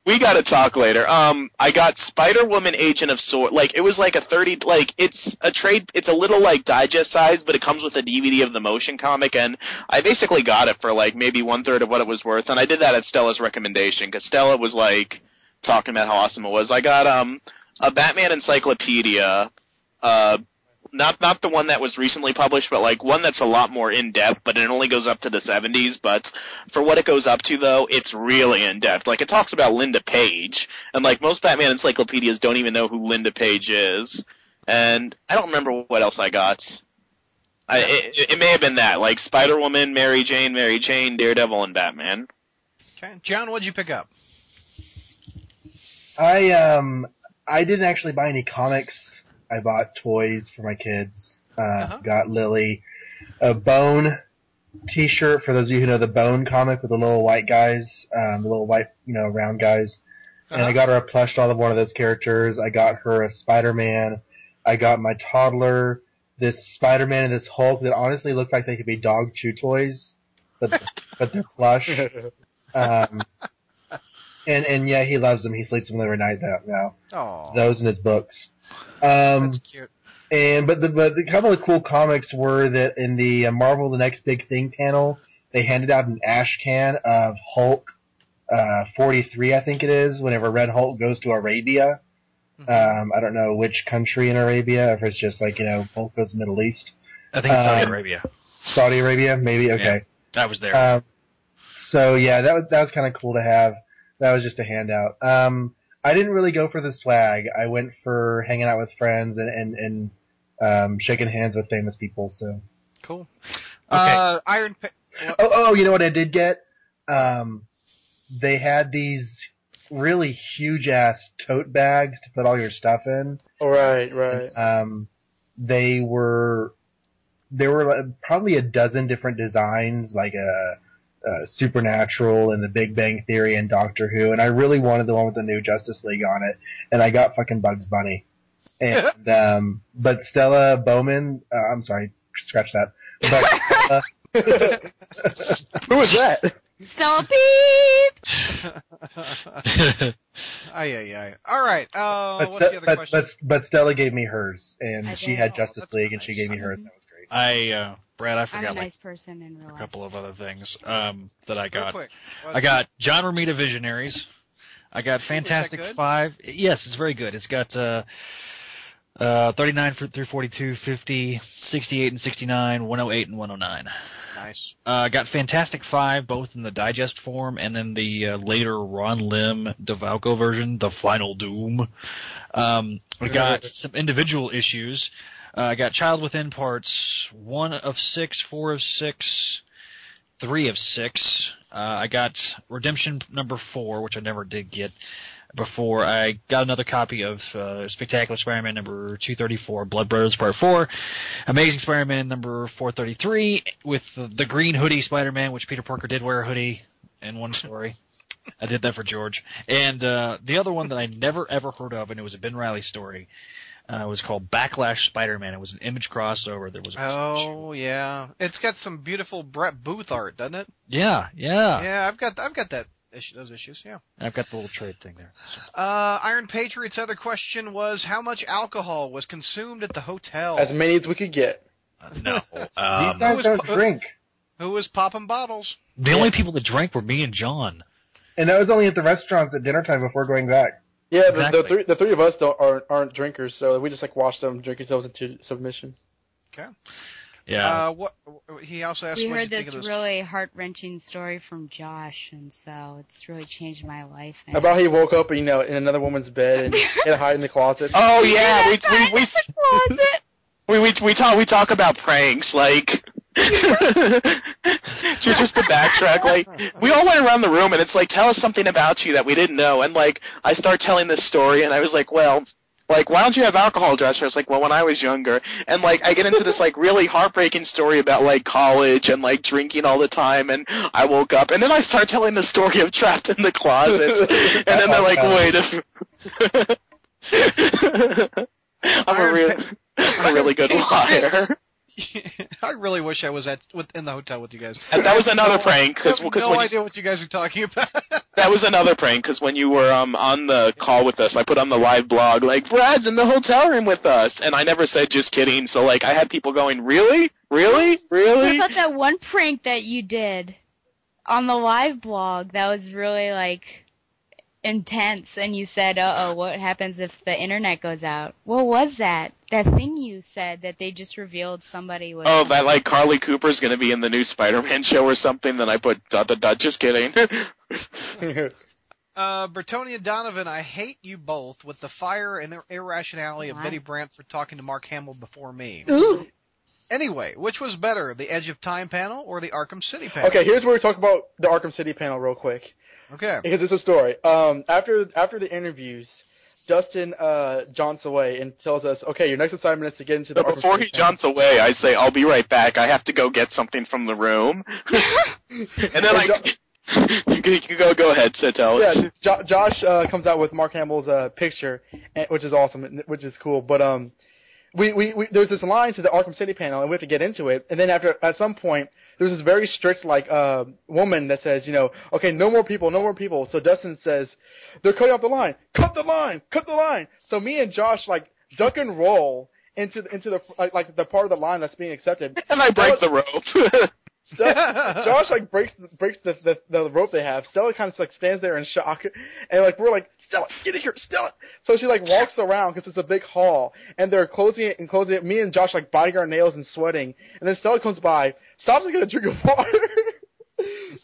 Speaker 3: We got to talk later. Um, I got Spider Woman Agent of Sword. Like it was like a thirty. Like it's a trade. It's a little like digest size, but it comes with a DVD of the motion comic, and I basically got it for like maybe one third of what it was worth. And I did that at Stella's recommendation because Stella was like talking about how awesome it was. I got um a Batman encyclopedia. Uh, not not the one that was recently published, but like one that's a lot more in depth. But it only goes up to the 70s. But for what it goes up to, though, it's really in depth. Like it talks about Linda Page, and like most Batman encyclopedias don't even know who Linda Page is. And I don't remember what else I got. I, it, it may have been that, like Spider Woman, Mary Jane, Mary Jane, Daredevil, and Batman.
Speaker 2: Okay, John, what'd you pick up?
Speaker 5: I um I didn't actually buy any comics. I bought toys for my kids. Uh,
Speaker 2: Uh-huh.
Speaker 5: Got Lily a Bone T-shirt for those of you who know the Bone comic with the little white guys, um, the little white you know round guys. And I
Speaker 2: Uh-huh.
Speaker 5: got her a plush doll of one of those characters. I got her a Spider-Man. I got my toddler this Spider-Man and this Hulk that honestly look like they could be dog chew toys, but but they're plush. Um, and and yeah, he loves them. He sleeps with them every night. Now
Speaker 2: Oh,
Speaker 5: those in his books. Um,
Speaker 2: that's cute.
Speaker 5: and but the but the couple of cool comics were that in the uh, Marvel the Next Big Thing panel, they handed out an ash can of Hulk uh 43, I think it is. Whenever Red Hulk goes to Arabia, um, I don't know which country in Arabia, if it's just like you know Hulk goes to Middle East,
Speaker 7: I think it's Saudi
Speaker 5: Um,
Speaker 7: Arabia.
Speaker 5: Saudi Arabia, maybe. Okay.
Speaker 7: I was there.
Speaker 5: Um, so yeah, that was that was kind of cool to have. That was just a handout. Um, I didn't really go for the swag. I went for hanging out with friends and and, and um, shaking hands with famous people. So.
Speaker 2: Cool.
Speaker 7: Okay.
Speaker 2: Uh, Iron. Pa-
Speaker 5: Oh, oh, you know what I did get? Um, they had these really huge ass tote bags to put all your stuff in.
Speaker 4: right, right.
Speaker 5: Um, they were there were like, probably a dozen different designs, like a, a Supernatural and The Big Bang Theory and Doctor Who, and I really wanted the one with the new Justice League on it, and I got fucking Bugs Bunny. And um, but Stella Bowman, uh, I'm sorry, scratch that. But Stella,
Speaker 4: Who was that?
Speaker 6: Stop beep!
Speaker 2: Ay, ay, ay. All right. Uh,
Speaker 5: but,
Speaker 2: what's
Speaker 5: Ste-
Speaker 2: the other
Speaker 5: but,
Speaker 2: question?
Speaker 5: but but Stella gave me hers, and
Speaker 6: I
Speaker 5: she
Speaker 6: did.
Speaker 5: had
Speaker 6: Oh,
Speaker 5: Justice
Speaker 2: that's
Speaker 5: League, and she gave me hers. And That was great.
Speaker 7: I uh Brad, I
Speaker 6: I'm a
Speaker 7: forgot like
Speaker 6: person in real
Speaker 7: a
Speaker 6: life.
Speaker 7: couple of other things um that I
Speaker 2: Real
Speaker 7: got.
Speaker 2: quick.
Speaker 7: I got John Romita Visionaries. I got Fantastic? Five. Yes, it's very good. It's got uh, uh, 39 for- through 42, 50, 68 and 69, 108 and 109.
Speaker 2: Nice.
Speaker 7: Uh, I got Fantastic Five, both in the digest form and then the uh, later Ron Lim DeFalco version, The Final Doom. Um, I got some individual issues. Uh, I got Child Within parts one of six, four of six, three of six. Uh, I got Redemption number four, which I never did get before. I got another copy of uh, Spectacular Spider-Man number 234, Blood Brothers Part 4, Amazing Spider-Man number 433, with the, the green hoodie Spider-Man, which Peter Parker did wear a hoodie in one story. I did that for George. And uh, the other one that I never ever heard of, and it was a Ben Riley story, uh, was called Backlash Spider-Man. It was an image crossover. There was a
Speaker 2: Oh yeah, it's got some beautiful Brett Booth art, doesn't it?
Speaker 7: yeah, yeah.
Speaker 2: Yeah, I've got I've got that issue, those issues. Yeah.
Speaker 7: I've got the little trade thing there. So.
Speaker 2: Uh, Iron Patriot's other question was how much alcohol was consumed at the hotel.
Speaker 4: As many as we could get.
Speaker 7: No.
Speaker 5: These
Speaker 7: Um,
Speaker 5: guys don't
Speaker 2: pu-
Speaker 5: drink,
Speaker 2: Who was popping bottles?
Speaker 7: the only people that drank were me and John.
Speaker 5: and that was only at the restaurants at dinner time before going back.
Speaker 4: Yeah, the, the three the three of us don't aren't, aren't drinkers, so we just like watch them drink ourselves into submission.
Speaker 2: Okay.
Speaker 7: Yeah.
Speaker 2: Uh, what he also asked.
Speaker 6: We
Speaker 2: what
Speaker 6: heard
Speaker 2: you
Speaker 6: this
Speaker 2: think of this?
Speaker 6: really heart wrenching story from Josh, and so it's really changed my life. man.
Speaker 4: About how he woke up, you know, in another woman's bed and he had to hide in the closet.
Speaker 3: Oh yeah, we we we
Speaker 6: closet.
Speaker 3: we we, we talk we talk about pranks like. just, just to backtrack, like we all went around the room and it's like, tell us something about you that we didn't know, and like I start telling this story and I was like, well, like why don't you have alcohol, Josh? I was like, well, when I was younger, and like I get into this like really heartbreaking story about like college and like drinking all the time, and I woke up and then I start telling the story of trapped in the closet, and then they're oh, like, wait a. I'm a real, I'm a really good liar.
Speaker 2: I really wish I was at with, in the hotel with you guys.
Speaker 3: And that was another prank because because
Speaker 2: no
Speaker 3: when
Speaker 2: idea what you guys are talking about.
Speaker 3: that was another prank because when you were um on the call with us, I put on the live blog like Brad's in the hotel room with us, and I never said just kidding. So like I had people going, really, really, really.
Speaker 6: What
Speaker 3: really.
Speaker 6: about that one prank that you did on the live blog that was really like intense and you said, uh oh, what happens if the internet goes out? What was that? That thing you said that they just revealed somebody was
Speaker 3: Oh, that like Carlie Cooper's gonna be in the new Spider-Man show or something. Then I put dot dot dot. Just kidding.
Speaker 2: Uh, Bertoni and Donovan, I hate you both with the fire and ir- irrationality of Betty Brant for talking to Mark Hamill before me.
Speaker 6: Ooh.
Speaker 2: Anyway, which was better, the Edge of Time panel or the Arkham City panel?
Speaker 4: Okay, here's where we talk about the Arkham City panel real quick.
Speaker 2: Okay.
Speaker 4: Because it's a story. Um, after after the interviews, Dustin uh, jaunts away and tells us, "Okay, your next assignment is to get into the."
Speaker 3: But before he
Speaker 4: panel."
Speaker 3: jaunts away, I say, "I'll be right back. I have to go get something from the room." and then I, you, can- go go ahead, Sitel.
Speaker 4: yeah, jo- Josh uh, comes out with Mark Hamill's uh, picture, and, which is awesome, which is cool. But um, we, we, we there's this line to the Arkham City panel, and we have to get into it. And then after at some point, there's this very strict like uh, woman that says, you know, okay, no more people, no more people. So Dustin says, they're cutting off the line. Cut the line, cut the line. So me and Josh like duck and roll into the, into the like, like the part of the line that's being accepted.
Speaker 3: and I break the rope.
Speaker 4: Josh like breaks breaks the, the the rope they have. Stella kind of like stands there in shock, and like we're like Stella, get in here, Stella. So she like walks around because it's a big hall, and they're closing it and closing it. Me and Josh like biting our nails and sweating, and then Stella comes by, stops to get a drink of water.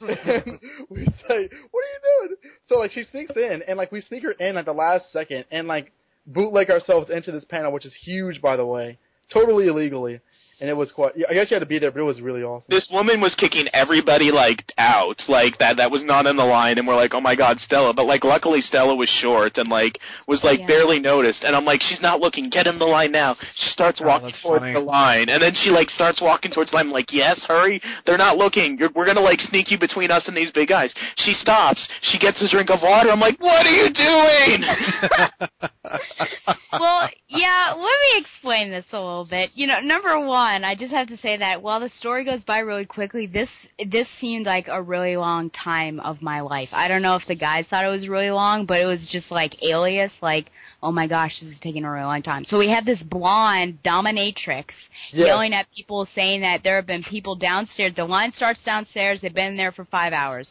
Speaker 4: and we say, "What are you doing?" So like she sneaks in, and like we sneak her in at the last second, and like bootleg ourselves into this panel, which is huge, by the way, totally illegally, and it was quite. I guess you had to be there, but it was really awesome.
Speaker 3: this woman was kicking everybody like out, like that that was not in the line, and we're like, oh my god, Stella. But like, luckily Stella was short and like was like
Speaker 6: Yeah.
Speaker 3: barely noticed, and I'm like, she's not looking. Get in the line now. She starts
Speaker 2: Oh,
Speaker 3: walking
Speaker 2: that's
Speaker 3: towards
Speaker 2: funny.
Speaker 3: the line, and then she like starts walking towards the line. I'm like, yes, hurry. They're not looking. You're, we're gonna like sneak you between us and these big guys. She stops. She gets a drink of water. I'm like, what are you doing?
Speaker 6: well, yeah, let me explain this a little bit. You know, number one, I just have to say that while the story goes by really quickly, this this seemed like a really long time of my life. I don't know if the guys thought it was really long, but it was just like alias, like, oh my gosh, this is taking a really long time. So we have this blonde dominatrix
Speaker 4: Yeah.
Speaker 6: yelling at people, saying that there have been people downstairs. The line starts downstairs. They've been there for five hours.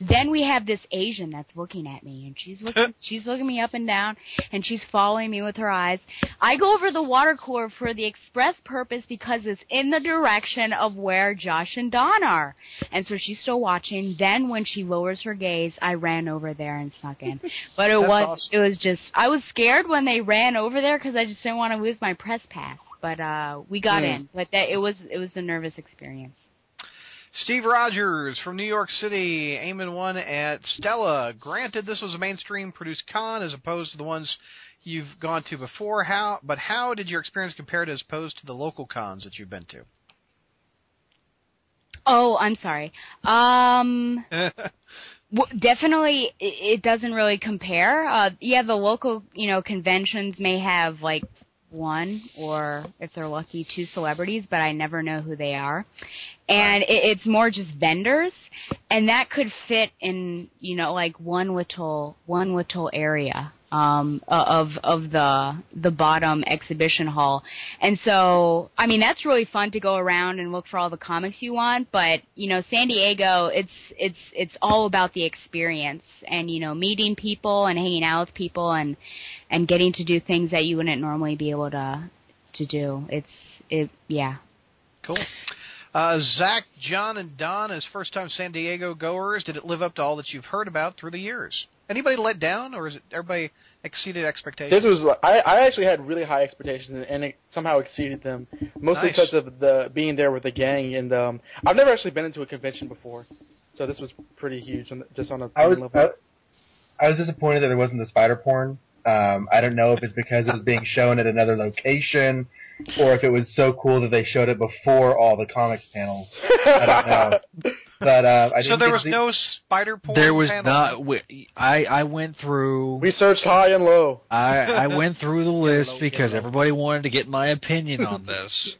Speaker 6: Then we have this Asian that's looking at me, and she's looking, she's looking me up and down, and she's following me with her eyes. I go over the water cooler for the express purpose because it's in the direction of where Josh and Don are, and so she's still watching. Then when she lowers her gaze, I ran over there and snuck in. But it was,
Speaker 4: awesome.
Speaker 6: it was just, I was scared when they ran over there because I just didn't want to lose my press pass. But uh we got
Speaker 4: Hmm.
Speaker 6: in. But that it was, it was a nervous experience.
Speaker 2: Steve Rogers from New York City, aiming one at Stella. Granted, this was a mainstream produced con as opposed to the ones you've gone to before. How, but how did your experience compare to as opposed to the local cons that you've been to?
Speaker 6: Oh, I'm sorry. Um. W- definitely, it, it doesn't really compare. Uh, yeah, the local, you know, conventions may have like one or if they're lucky two celebrities, but I never know who they are. And it, it's more just vendors, and that could fit in, you know, like one little one little area um of of the the bottom exhibition hall. And so, I mean, that's really fun to go around and look for all the comics you want, but you know, San Diego, it's it's it's all about the experience and you know, meeting people and hanging out with people and and getting to do things that you wouldn't normally be able to to do. It's it yeah.
Speaker 2: Cool. Uh, Zach, John, and Don, as first-time San Diego goers, did it live up to all that you've heard about through the years? Anybody let down, or is it everybody exceeded expectations?
Speaker 4: This was I, I actually had really high expectations and, and it somehow exceeded them, mostly
Speaker 2: Nice.
Speaker 4: because of the being there with the gang and um I've never actually been into a convention before, so this was pretty huge on the, just on a
Speaker 5: I was
Speaker 4: level.
Speaker 5: I, I was disappointed that there wasn't the spider porn. Um, I don't know if it's because it was being shown at another location, or if it was so cool that they showed it before all the comics panels. I don't know. But uh, I
Speaker 2: so there was
Speaker 5: to see-
Speaker 2: no spider porn.
Speaker 7: There was
Speaker 2: panel?
Speaker 7: not. wi- I I went through.
Speaker 4: we searched high and low.
Speaker 7: I I went through the list
Speaker 2: low,
Speaker 7: because everybody wanted to get my opinion on this.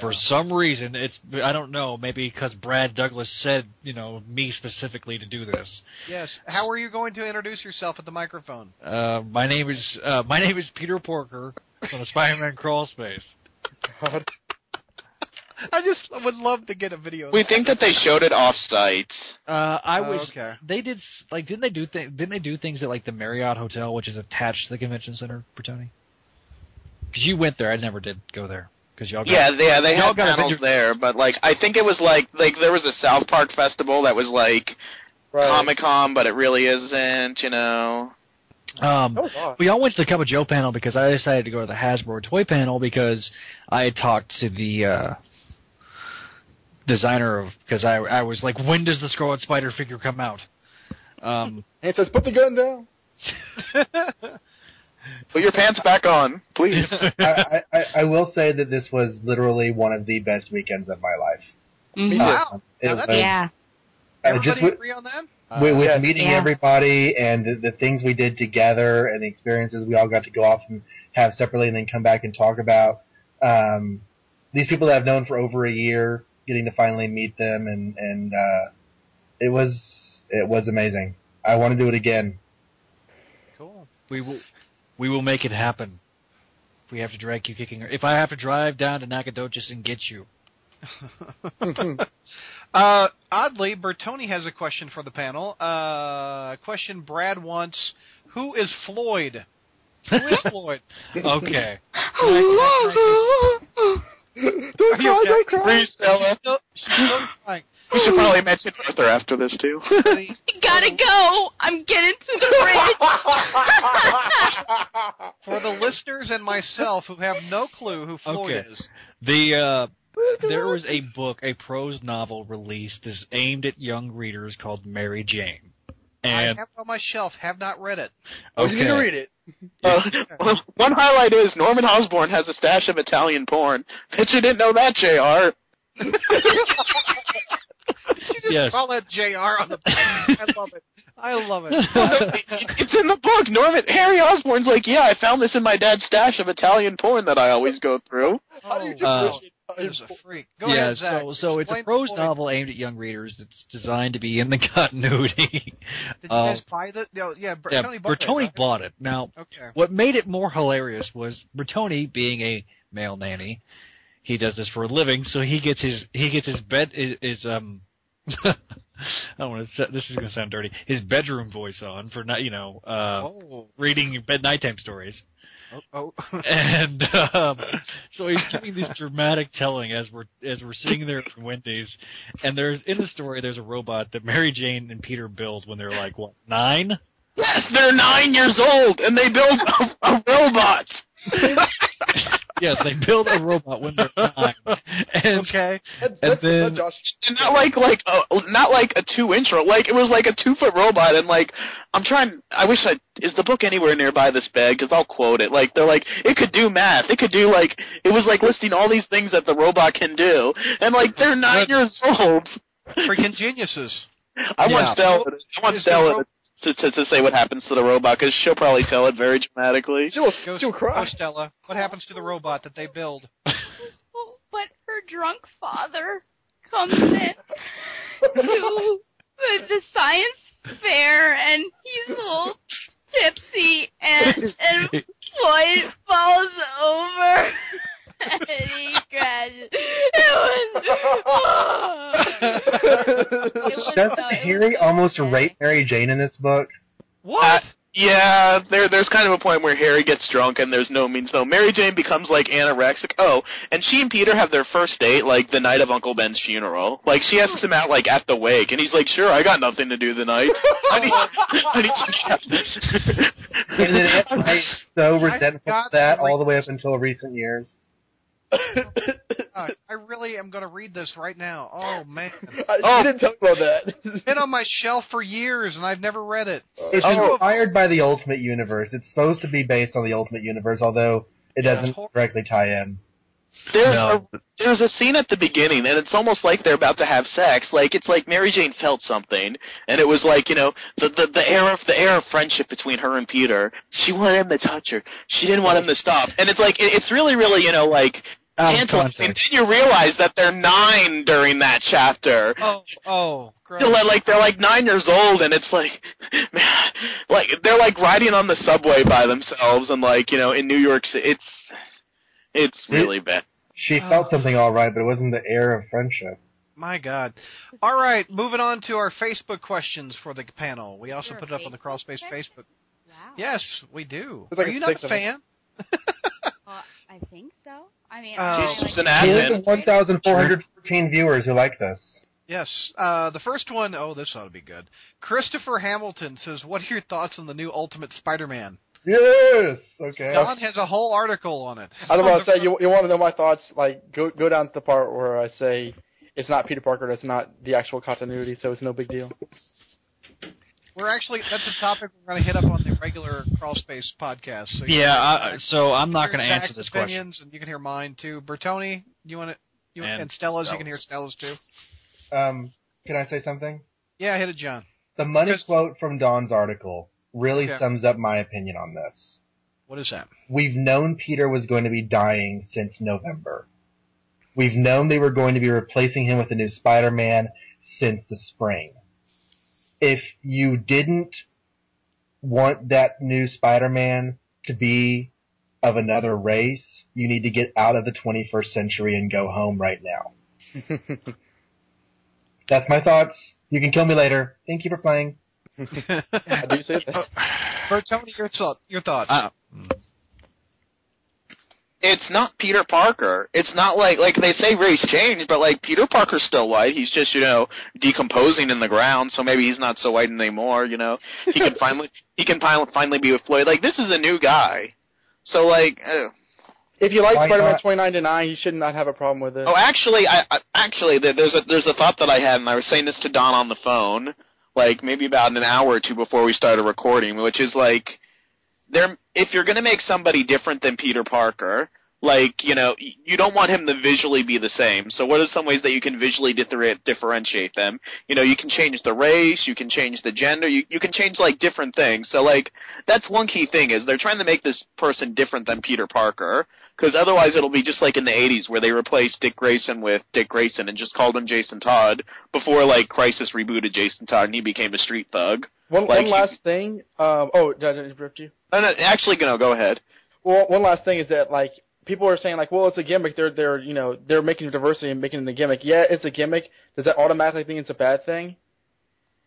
Speaker 7: For some reason, it's I don't know. Maybe because Brad Douglas said you know me specifically to do this.
Speaker 2: Yes. How are you going to introduce yourself at the microphone?
Speaker 7: Uh, my name is uh, my name is Peter Porker from the Spider-Man Crawl Space.
Speaker 4: God.
Speaker 2: I just would love to get a video. of
Speaker 3: We think that they showed it off site.
Speaker 7: Uh, I
Speaker 2: Oh,
Speaker 7: was
Speaker 2: okay.
Speaker 7: they did s- like didn't they do th- didn't they do things at like the Marriott Hotel, which is attached to the convention center, Bertoni? Because you went there, I never did go there because y'all got
Speaker 3: Yeah, they, yeah, they
Speaker 7: Y'all
Speaker 3: had
Speaker 7: got a
Speaker 3: panels
Speaker 7: video-
Speaker 3: there, but like I think it was like like there was a South Park festival that was like
Speaker 4: Right.
Speaker 3: Comic Con, but it really isn't. You know.
Speaker 7: Um.
Speaker 4: That.
Speaker 7: We all went to the Cup of Joe panel because I decided to go to the Hasbro toy panel because I had talked to the uh, designer of because I I was like, when does the Scarlet Spider figure come out? Um,
Speaker 4: And it says, "Put the gun down."
Speaker 3: Put your pants back on, please.
Speaker 5: I, I, I will say that this was literally one of the best weekends of my life.
Speaker 6: Mhm.
Speaker 2: Wow.
Speaker 5: It was,
Speaker 6: Yeah.
Speaker 5: uh,
Speaker 2: Everybody
Speaker 5: just
Speaker 2: agree on that?
Speaker 5: With, with
Speaker 4: yes.
Speaker 5: meeting
Speaker 6: Yeah.
Speaker 5: everybody and the, the things we did together and the experiences we all got to go off and have separately and then come back and talk about. Um, these people that I've known for over a year, getting to finally meet them and and uh, it was it was amazing. I want to do it again.
Speaker 2: Cool.
Speaker 7: we will we will make it happen. If we have to drag you kicking, or if I have to drive down to Nacogdoches and get you.
Speaker 2: Uh, oddly, Bertoni has a question for the panel. Uh, question Brad wants: Who is Floyd? Who is Floyd?
Speaker 7: Okay.
Speaker 4: Don't
Speaker 2: Are you
Speaker 4: cry,
Speaker 2: okay?
Speaker 4: don't cry.
Speaker 3: Please, Stella.
Speaker 2: She's still, she's still crying.
Speaker 3: We should probably mention Arthur after this too.
Speaker 2: Buddy,
Speaker 6: Gotta go. I'm getting to the bridge.
Speaker 2: For the listeners and myself who have no clue who Floyd
Speaker 7: Okay.
Speaker 2: is,
Speaker 7: The uh, there was a book, a prose novel released is aimed at young readers called Mary Jane. And I
Speaker 2: have it on my shelf. Have not read it.
Speaker 4: Oh, you need to read it.
Speaker 3: Uh, well, one highlight is Norman Osborn has a stash of Italian porn. Bet you didn't know that, Jr.
Speaker 2: Did you just
Speaker 7: Yes.
Speaker 2: call that Jr. on the? I love it. I love it.
Speaker 3: it's in the book. Norman Harry Osborn's like, yeah, I found this in my dad's stash of Italian porn that I always go through.
Speaker 4: How do you just
Speaker 7: Uh,
Speaker 4: it?
Speaker 2: He's a freak. Go
Speaker 7: yeah,
Speaker 2: ahead, Zach.
Speaker 7: so so it's a prose novel aimed at young readers. It's designed to be in the continuity.
Speaker 2: Did you guys buy that? No, yeah,
Speaker 7: yeah,
Speaker 2: Bertoni bought it. Right?
Speaker 7: bought it. Now,
Speaker 2: Okay.
Speaker 7: what made it more hilarious was Bertoni being a male nanny. He does this for a living, so he gets his he gets his bed is, is um. I don't want to. This is going to sound dirty. His bedroom voice on for not, you know, uh,
Speaker 2: Oh.
Speaker 7: reading bed nighttime stories,
Speaker 2: Oh. oh.
Speaker 7: and um, so he's giving this dramatic telling as we're as we're sitting there in Wendy's, and there's in the story there's a robot that Mary Jane and Peter build when they're like what nine,
Speaker 3: Yes, they're nine years old and they build a, a robot.
Speaker 7: yes, they build a robot when they're nine. And
Speaker 2: okay.
Speaker 4: That's,
Speaker 7: And then-
Speaker 4: Josh.
Speaker 3: And not like like a, not like a two inch ro- like it was like a two foot robot and like I'm trying I wish I is the book anywhere nearby this bed because I'll quote it like they're like it could do math it could do like it was like listing all these things that the robot can do and like they're nine years old
Speaker 2: Freaking geniuses.
Speaker 3: I
Speaker 7: Yeah.
Speaker 3: want Stella I want
Speaker 2: Is the
Speaker 3: Stella
Speaker 2: ro-
Speaker 3: to, to to say what happens to the robot because she'll probably tell it very dramatically
Speaker 4: She'll,
Speaker 2: Go,
Speaker 4: she'll
Speaker 2: go,
Speaker 4: cry.
Speaker 2: Stella. What happens to the robot that they build?
Speaker 6: but her drunk father comes in to the, the science fair and he's a little tipsy and and Floyd falls over and he crashes. It was, it was
Speaker 5: Doesn't
Speaker 6: so-
Speaker 5: Harry
Speaker 6: so
Speaker 5: almost
Speaker 6: sad.
Speaker 5: rape Mary Jane in this book?
Speaker 2: What?
Speaker 3: Uh, yeah, there there's kind of a point where Harry gets drunk and there's no means no. Mary Jane becomes like anorexic. Oh, and she and Peter have their first date like the night of Uncle Ben's funeral. Like she asks him out like at the wake, and he's like, "Sure, I got nothing to do the night." I need, I need to
Speaker 5: And then Aunt May is so resentful of that all the way up until recent years.
Speaker 2: God, I really am going to read this right now. Oh man,
Speaker 4: I,
Speaker 3: Oh.
Speaker 4: You didn't tell me about that.
Speaker 2: it's been on my shelf for years and I've never read it. Oh.
Speaker 5: It's
Speaker 3: Oh.
Speaker 5: inspired by the Ultimate Universe. It's supposed to be based on the Ultimate Universe, although it
Speaker 2: Yeah,
Speaker 5: doesn't
Speaker 2: it's
Speaker 5: directly tie in.
Speaker 3: There's
Speaker 7: No.
Speaker 3: a there's a scene at the beginning, and it's almost like they're about to have sex. Like it's like Mary Jane felt something, and it was like you know the the the air of the air of friendship between her and Peter. She wanted him to touch her. She didn't want him to stop, and it's like it, it's really really you know like
Speaker 7: Out.
Speaker 3: And then you realize that they're nine during that chapter.
Speaker 2: Oh, oh, gross.
Speaker 3: Like they're like nine years old, and it's like, man, like they're like riding on the subway by themselves, and like you know in New York City, it's it's really bad.
Speaker 5: She felt something all right, but it wasn't the air of friendship.
Speaker 2: My God. All right, moving on to our Facebook questions for the panel. We also
Speaker 6: Is there
Speaker 2: put it up on the Crawl
Speaker 6: Space?
Speaker 2: Facebook.
Speaker 6: Wow.
Speaker 2: Yes, we do.
Speaker 4: Like
Speaker 2: Are you not a fan?
Speaker 6: Well, I think so. I mean,
Speaker 2: Oh.
Speaker 6: I
Speaker 3: Jesus,
Speaker 6: like
Speaker 3: an
Speaker 6: the-
Speaker 3: admin.
Speaker 5: 1,414 viewers who like this.
Speaker 2: Yes. Uh, the first one, oh, this ought to be good. Christopher Hamilton says, "What are your thoughts on the new Ultimate Spider-Man?"
Speaker 5: Yes. Okay.
Speaker 2: Don has a whole article on it.
Speaker 4: I don't want to say you you want to know my thoughts? Like go go down to the part where I say it's not Peter Parker, that's not the actual continuity, so it's no big deal.
Speaker 2: We're actually that's a topic we're going to hit up on the regular Crawlspace podcast. So
Speaker 7: Yeah,
Speaker 2: can
Speaker 7: I, so I'm not going to answer
Speaker 2: Zach's
Speaker 7: this question.
Speaker 2: and you can hear mine too. Bertoni, you want to? You
Speaker 7: And
Speaker 2: and, Stella's, you can hear Stella's too.
Speaker 5: Um, can I say something?
Speaker 2: Yeah, hit it, John.
Speaker 5: The money quote from Don's article really
Speaker 2: Okay.
Speaker 5: sums up my opinion on this.
Speaker 2: What is that?
Speaker 5: We've known Peter was going to be dying since November. We've known they were going to be replacing him with a new Spider-Man since the spring. If you didn't want that new Spider-Man to be of another race, you need to get out of the 21st century and go home right now. That's my thoughts. You can kill me later. Thank you for playing.
Speaker 4: I do say that.
Speaker 2: Bertoni, your thought. Your thoughts.
Speaker 7: Uh,
Speaker 3: It's not Peter Parker. It's not like like they say race changed, but like Peter Parker's still white. He's just you know decomposing in the ground, so maybe he's not so white anymore. You know, he can finally he can finally finally be with Floyd. Like this is a new guy, so like. Uh,
Speaker 4: If you like
Speaker 5: Why
Speaker 4: Spider-Man
Speaker 5: not?
Speaker 4: 2099, you should not have a problem with it.
Speaker 3: Oh, actually, I, I actually there's a there's a thought that I had, and I was saying this to Don on the phone, like maybe about an hour or two before we started recording, which is like, there if you're gonna make somebody different than Peter Parker, like you know you don't want him to visually be the same. So what are some ways that you can visually differ- differentiate them? You know, you can change the race, you can change the gender, you you can change like different things. So like that's one key thing is they're trying to make this person different than Peter Parker because otherwise it'll be just like in the 80s where they replaced Dick Grayson with Dick Grayson and just called him Jason Todd before like Crisis rebooted Jason Todd and he became a street thug.
Speaker 4: One
Speaker 3: like
Speaker 4: one
Speaker 3: you-
Speaker 4: last thing. Um, oh, did I interrupt you?
Speaker 3: No, actually, no, go ahead.
Speaker 4: Well, one last thing is that like people are saying like, well, it's a gimmick. They're they're you know they're making diversity and making it a gimmick. Yeah, it's a gimmick. Does that automatically think it's a bad thing?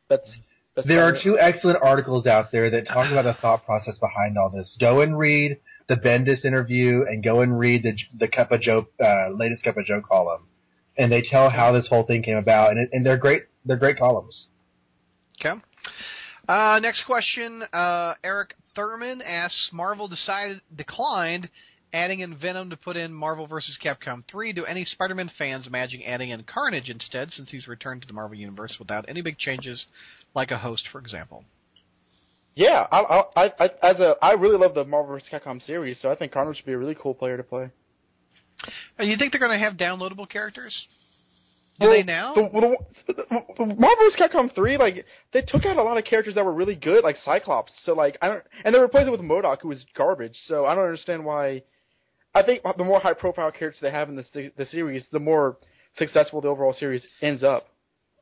Speaker 4: That's, that's
Speaker 5: There are two excellent articles out there that talk about the thought process behind all this. Go and read the Bendis interview, and go and read the the Cup of Joe uh, latest Cup of Joe column, and they tell how this whole thing came about, and it, and they're great. They're great columns.
Speaker 2: Okay. Uh, next question. Uh, Eric Thurman asks: Marvel decided declined adding in Venom to put in Marvel vs. Capcom 3. Do any Spider-Man fans imagine adding in Carnage instead, since he's returned to the Marvel universe without any big changes, like a host, for example?
Speaker 4: Yeah, I, I, I, I, as a, I really love the Marvel vs. Capcom series, so I think Carnage would be a really cool player to play.
Speaker 2: Uh, you think they're going to have downloadable characters? Do
Speaker 4: Well,
Speaker 2: they now?
Speaker 4: The, the, the, Marvel vs. Capcom three, like they took out a lot of characters that were really good, like Cyclops. So like I don't, and they replaced it with MODOK, who was garbage. So I don't understand why. I think the more high profile characters they have in the the series, the more successful the overall series ends up.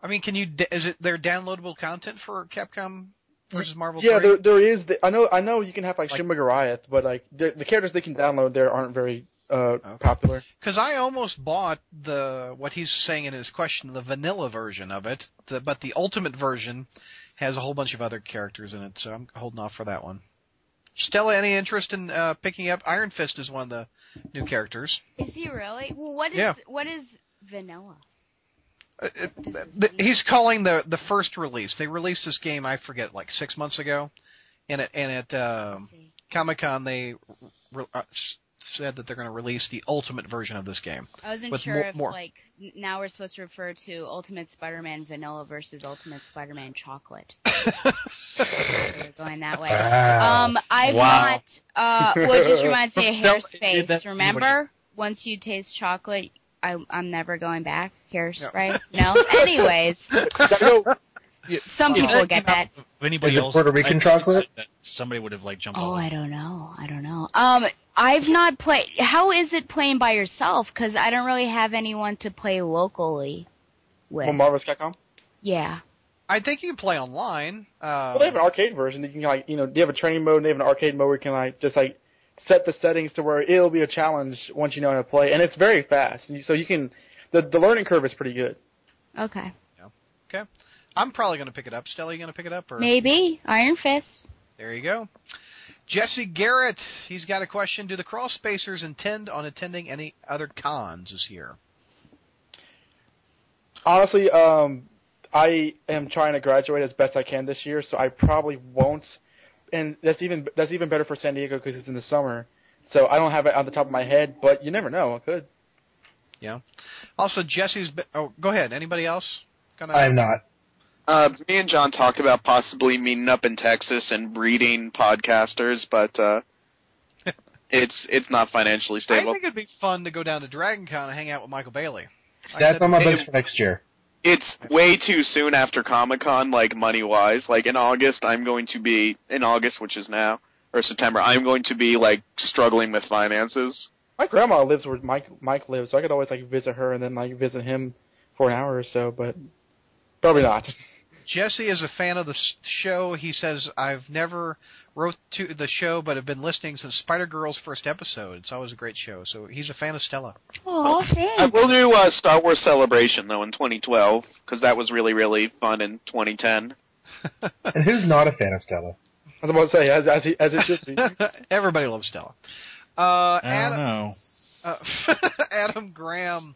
Speaker 2: I mean, can you? Is it their downloadable content for Capcom versus Marvel?
Speaker 4: Yeah,
Speaker 2: 3?
Speaker 4: there there is. The, I know I know you can have like,
Speaker 2: Like-
Speaker 4: Shuma-Gorath, but like the, the characters they can download there aren't very uh popular.
Speaker 2: Because I almost bought the what he's saying in his question, the vanilla version of it, the, but the ultimate version has a whole bunch of other characters in it, so I'm holding off for that one. Stella, any interest in uh, picking up Iron Fist as one of the new characters?
Speaker 6: Is he really? Well, what is
Speaker 2: Yeah.
Speaker 6: what is vanilla?
Speaker 2: Uh, it- he's calling the the first release. They released this game, I forget, like six months ago, and at and at um,
Speaker 6: See.
Speaker 2: Comic Con they re- uh, said that they're going to release the ultimate version of this game.
Speaker 6: I wasn't
Speaker 2: With
Speaker 6: sure
Speaker 2: more-
Speaker 6: if
Speaker 2: more.
Speaker 6: like now we're supposed to refer to Ultimate Spider-Man Vanilla versus Ultimate Spider-Man Chocolate. We're going that way.
Speaker 5: Wow.
Speaker 6: Um, I've
Speaker 7: Wow.
Speaker 6: not. Uh, well, it just reminds me of
Speaker 7: No,
Speaker 6: Hair
Speaker 7: it-
Speaker 6: Space. Remember, once you taste chocolate, I, I'm never going back. Here's
Speaker 2: No.
Speaker 6: No. Anyways,
Speaker 4: Gotta
Speaker 6: some
Speaker 7: If
Speaker 6: people
Speaker 7: that
Speaker 6: get
Speaker 7: came out
Speaker 6: that.
Speaker 7: If anybody
Speaker 5: Is it
Speaker 7: else,
Speaker 5: Puerto Rican
Speaker 7: I
Speaker 5: chocolate?
Speaker 7: somebody would have like jumped.
Speaker 6: Oh, I don't know. I don't know. Um, I've not played. How is it playing by yourself? Because I don't really have anyone to play locally with.
Speaker 4: Well, Marvel's Capcom.
Speaker 6: yeah.
Speaker 2: I think you can play online. Uh,
Speaker 4: Well, they have an arcade version. You can like, you know, they have a training mode. and They have an arcade mode where you can like just like set the settings to where it'll be a challenge once you know how to play, and it's very fast. And you- So you can, the the learning curve is pretty good.
Speaker 6: Okay.
Speaker 2: okay. I'm probably going to pick it up. Stella, you going to pick it up? Or?
Speaker 6: Maybe Iron Fist.
Speaker 2: There you go. Jesse Garrett, he's got a question. Do the Crawl Spacers intend on attending any other cons this year?
Speaker 4: Honestly, um, I am trying to graduate as best I can this year, so I probably won't. And that's even that's even better for San Diego because it's in the summer. So I don't have it on the top of my head, but you never know. I could.
Speaker 2: Yeah. Also, Jesse's. Be- oh, go ahead. Anybody else? Gonna...
Speaker 5: I am not.
Speaker 3: Uh, me and John talked about possibly meeting up in Texas and breeding podcasters, but uh, it's it's not financially stable.
Speaker 2: I think it'd be fun to go down to DragonCon and hang out with Michael Bailey.
Speaker 5: That's on my list for next year.
Speaker 3: It's way too soon after Comic Con, like money wise. Like in August, I'm going to be in August, which is now or September. I'm going to be like struggling with finances.
Speaker 4: My grandma lives where Mike Mike lives, so I could always like visit her and then like visit him for an hour or so. But probably not.
Speaker 2: Jesse is a fan of the s- show. He says, "I've never wrote to the show, but have been listening since Spider Girl's first episode. It's always a great show." So he's a fan of Stella.
Speaker 6: Oh,
Speaker 3: I
Speaker 6: thanks.
Speaker 3: will do uh, Star Wars Celebration though in 2012 because that was really really fun in 2010.
Speaker 5: And who's not a fan of Stella?
Speaker 4: I was about to say as as, he, as it should be.
Speaker 2: Everybody loves Stella. Uh,
Speaker 7: I don't
Speaker 2: Adam,
Speaker 7: know.
Speaker 2: Uh, Adam Graham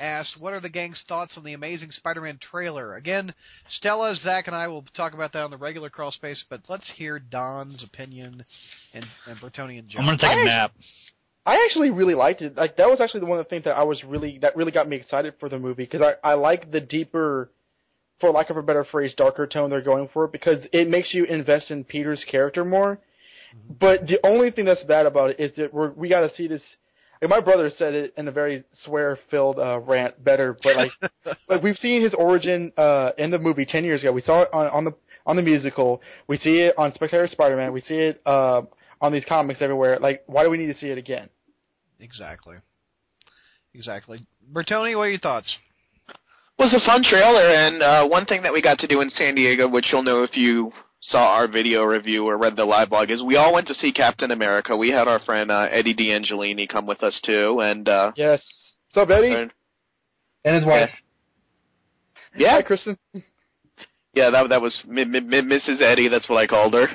Speaker 2: asked, "What are the gang's thoughts on the Amazing Spider-Man trailer?" Again, Stella, Zach, and I will talk about that on the regular crawl space, but let's hear Don's opinion and, and Bertoni and John.
Speaker 7: I'm gonna take
Speaker 4: I-
Speaker 7: a nap.
Speaker 4: I actually really liked it. Like that was actually the one of the things that I was really that really got me excited for the movie because I I like the deeper, for lack of a better phrase, darker tone they're going for because it makes you invest in Peter's character more. But the only thing that's bad about it is that we're we got to see this. Like my brother said it in a very swear-filled uh, rant better, but like like we've seen his origin uh, in the movie ten years ago. We saw it on, on the on the musical. We see it on Spectacular Spider-Man. We see it uh, on these comics everywhere. Like, why do we need to see it again?
Speaker 2: Exactly. Exactly. Bertoni, what are your thoughts?
Speaker 3: was a fun trailer, and uh, one thing that we got to do in San Diego, which you'll know if you saw our video review or read the live blog, is we all went to see Captain America. We had our friend uh, Eddie D'Angelini come with us too, and uh,
Speaker 4: Yes. What's up, Eddie?
Speaker 3: and-
Speaker 5: And his wife.
Speaker 3: yeah,
Speaker 4: Hi, Kristen.
Speaker 3: yeah, that that was M- M- Mrs. Eddie. That's what I called her.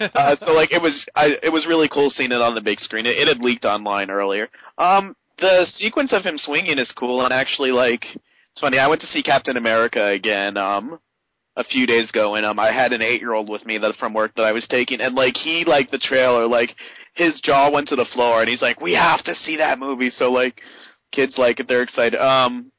Speaker 3: uh, so like it was, I it was really cool seeing it on the big screen. It, it had leaked online earlier. Um, the sequence of him swinging is cool, and actually like it's funny. I went to see Captain America again. Um, a few days ago, and um, I had an eight-year-old with me that from work that I was taking, and like he liked the trailer, like his jaw went to the floor, and he's like, "We have to see that movie." So like, kids like it, they're excited. Um,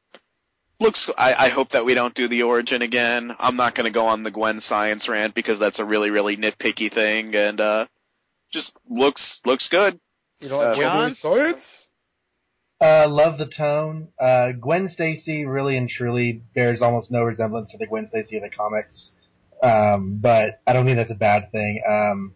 Speaker 3: looks. I, I hope that we don't do the origin again. I'm not going to go on the Gwen science rant because that's a really really nitpicky thing, and uh, just looks looks good.
Speaker 4: You don't like
Speaker 3: Uh,
Speaker 2: John?
Speaker 4: Science?
Speaker 5: Uh, love the tone. Uh, Gwen Stacy really and truly bears almost no resemblance to the Gwen Stacy of the comics. Um, but I don't think that's a bad thing. Um,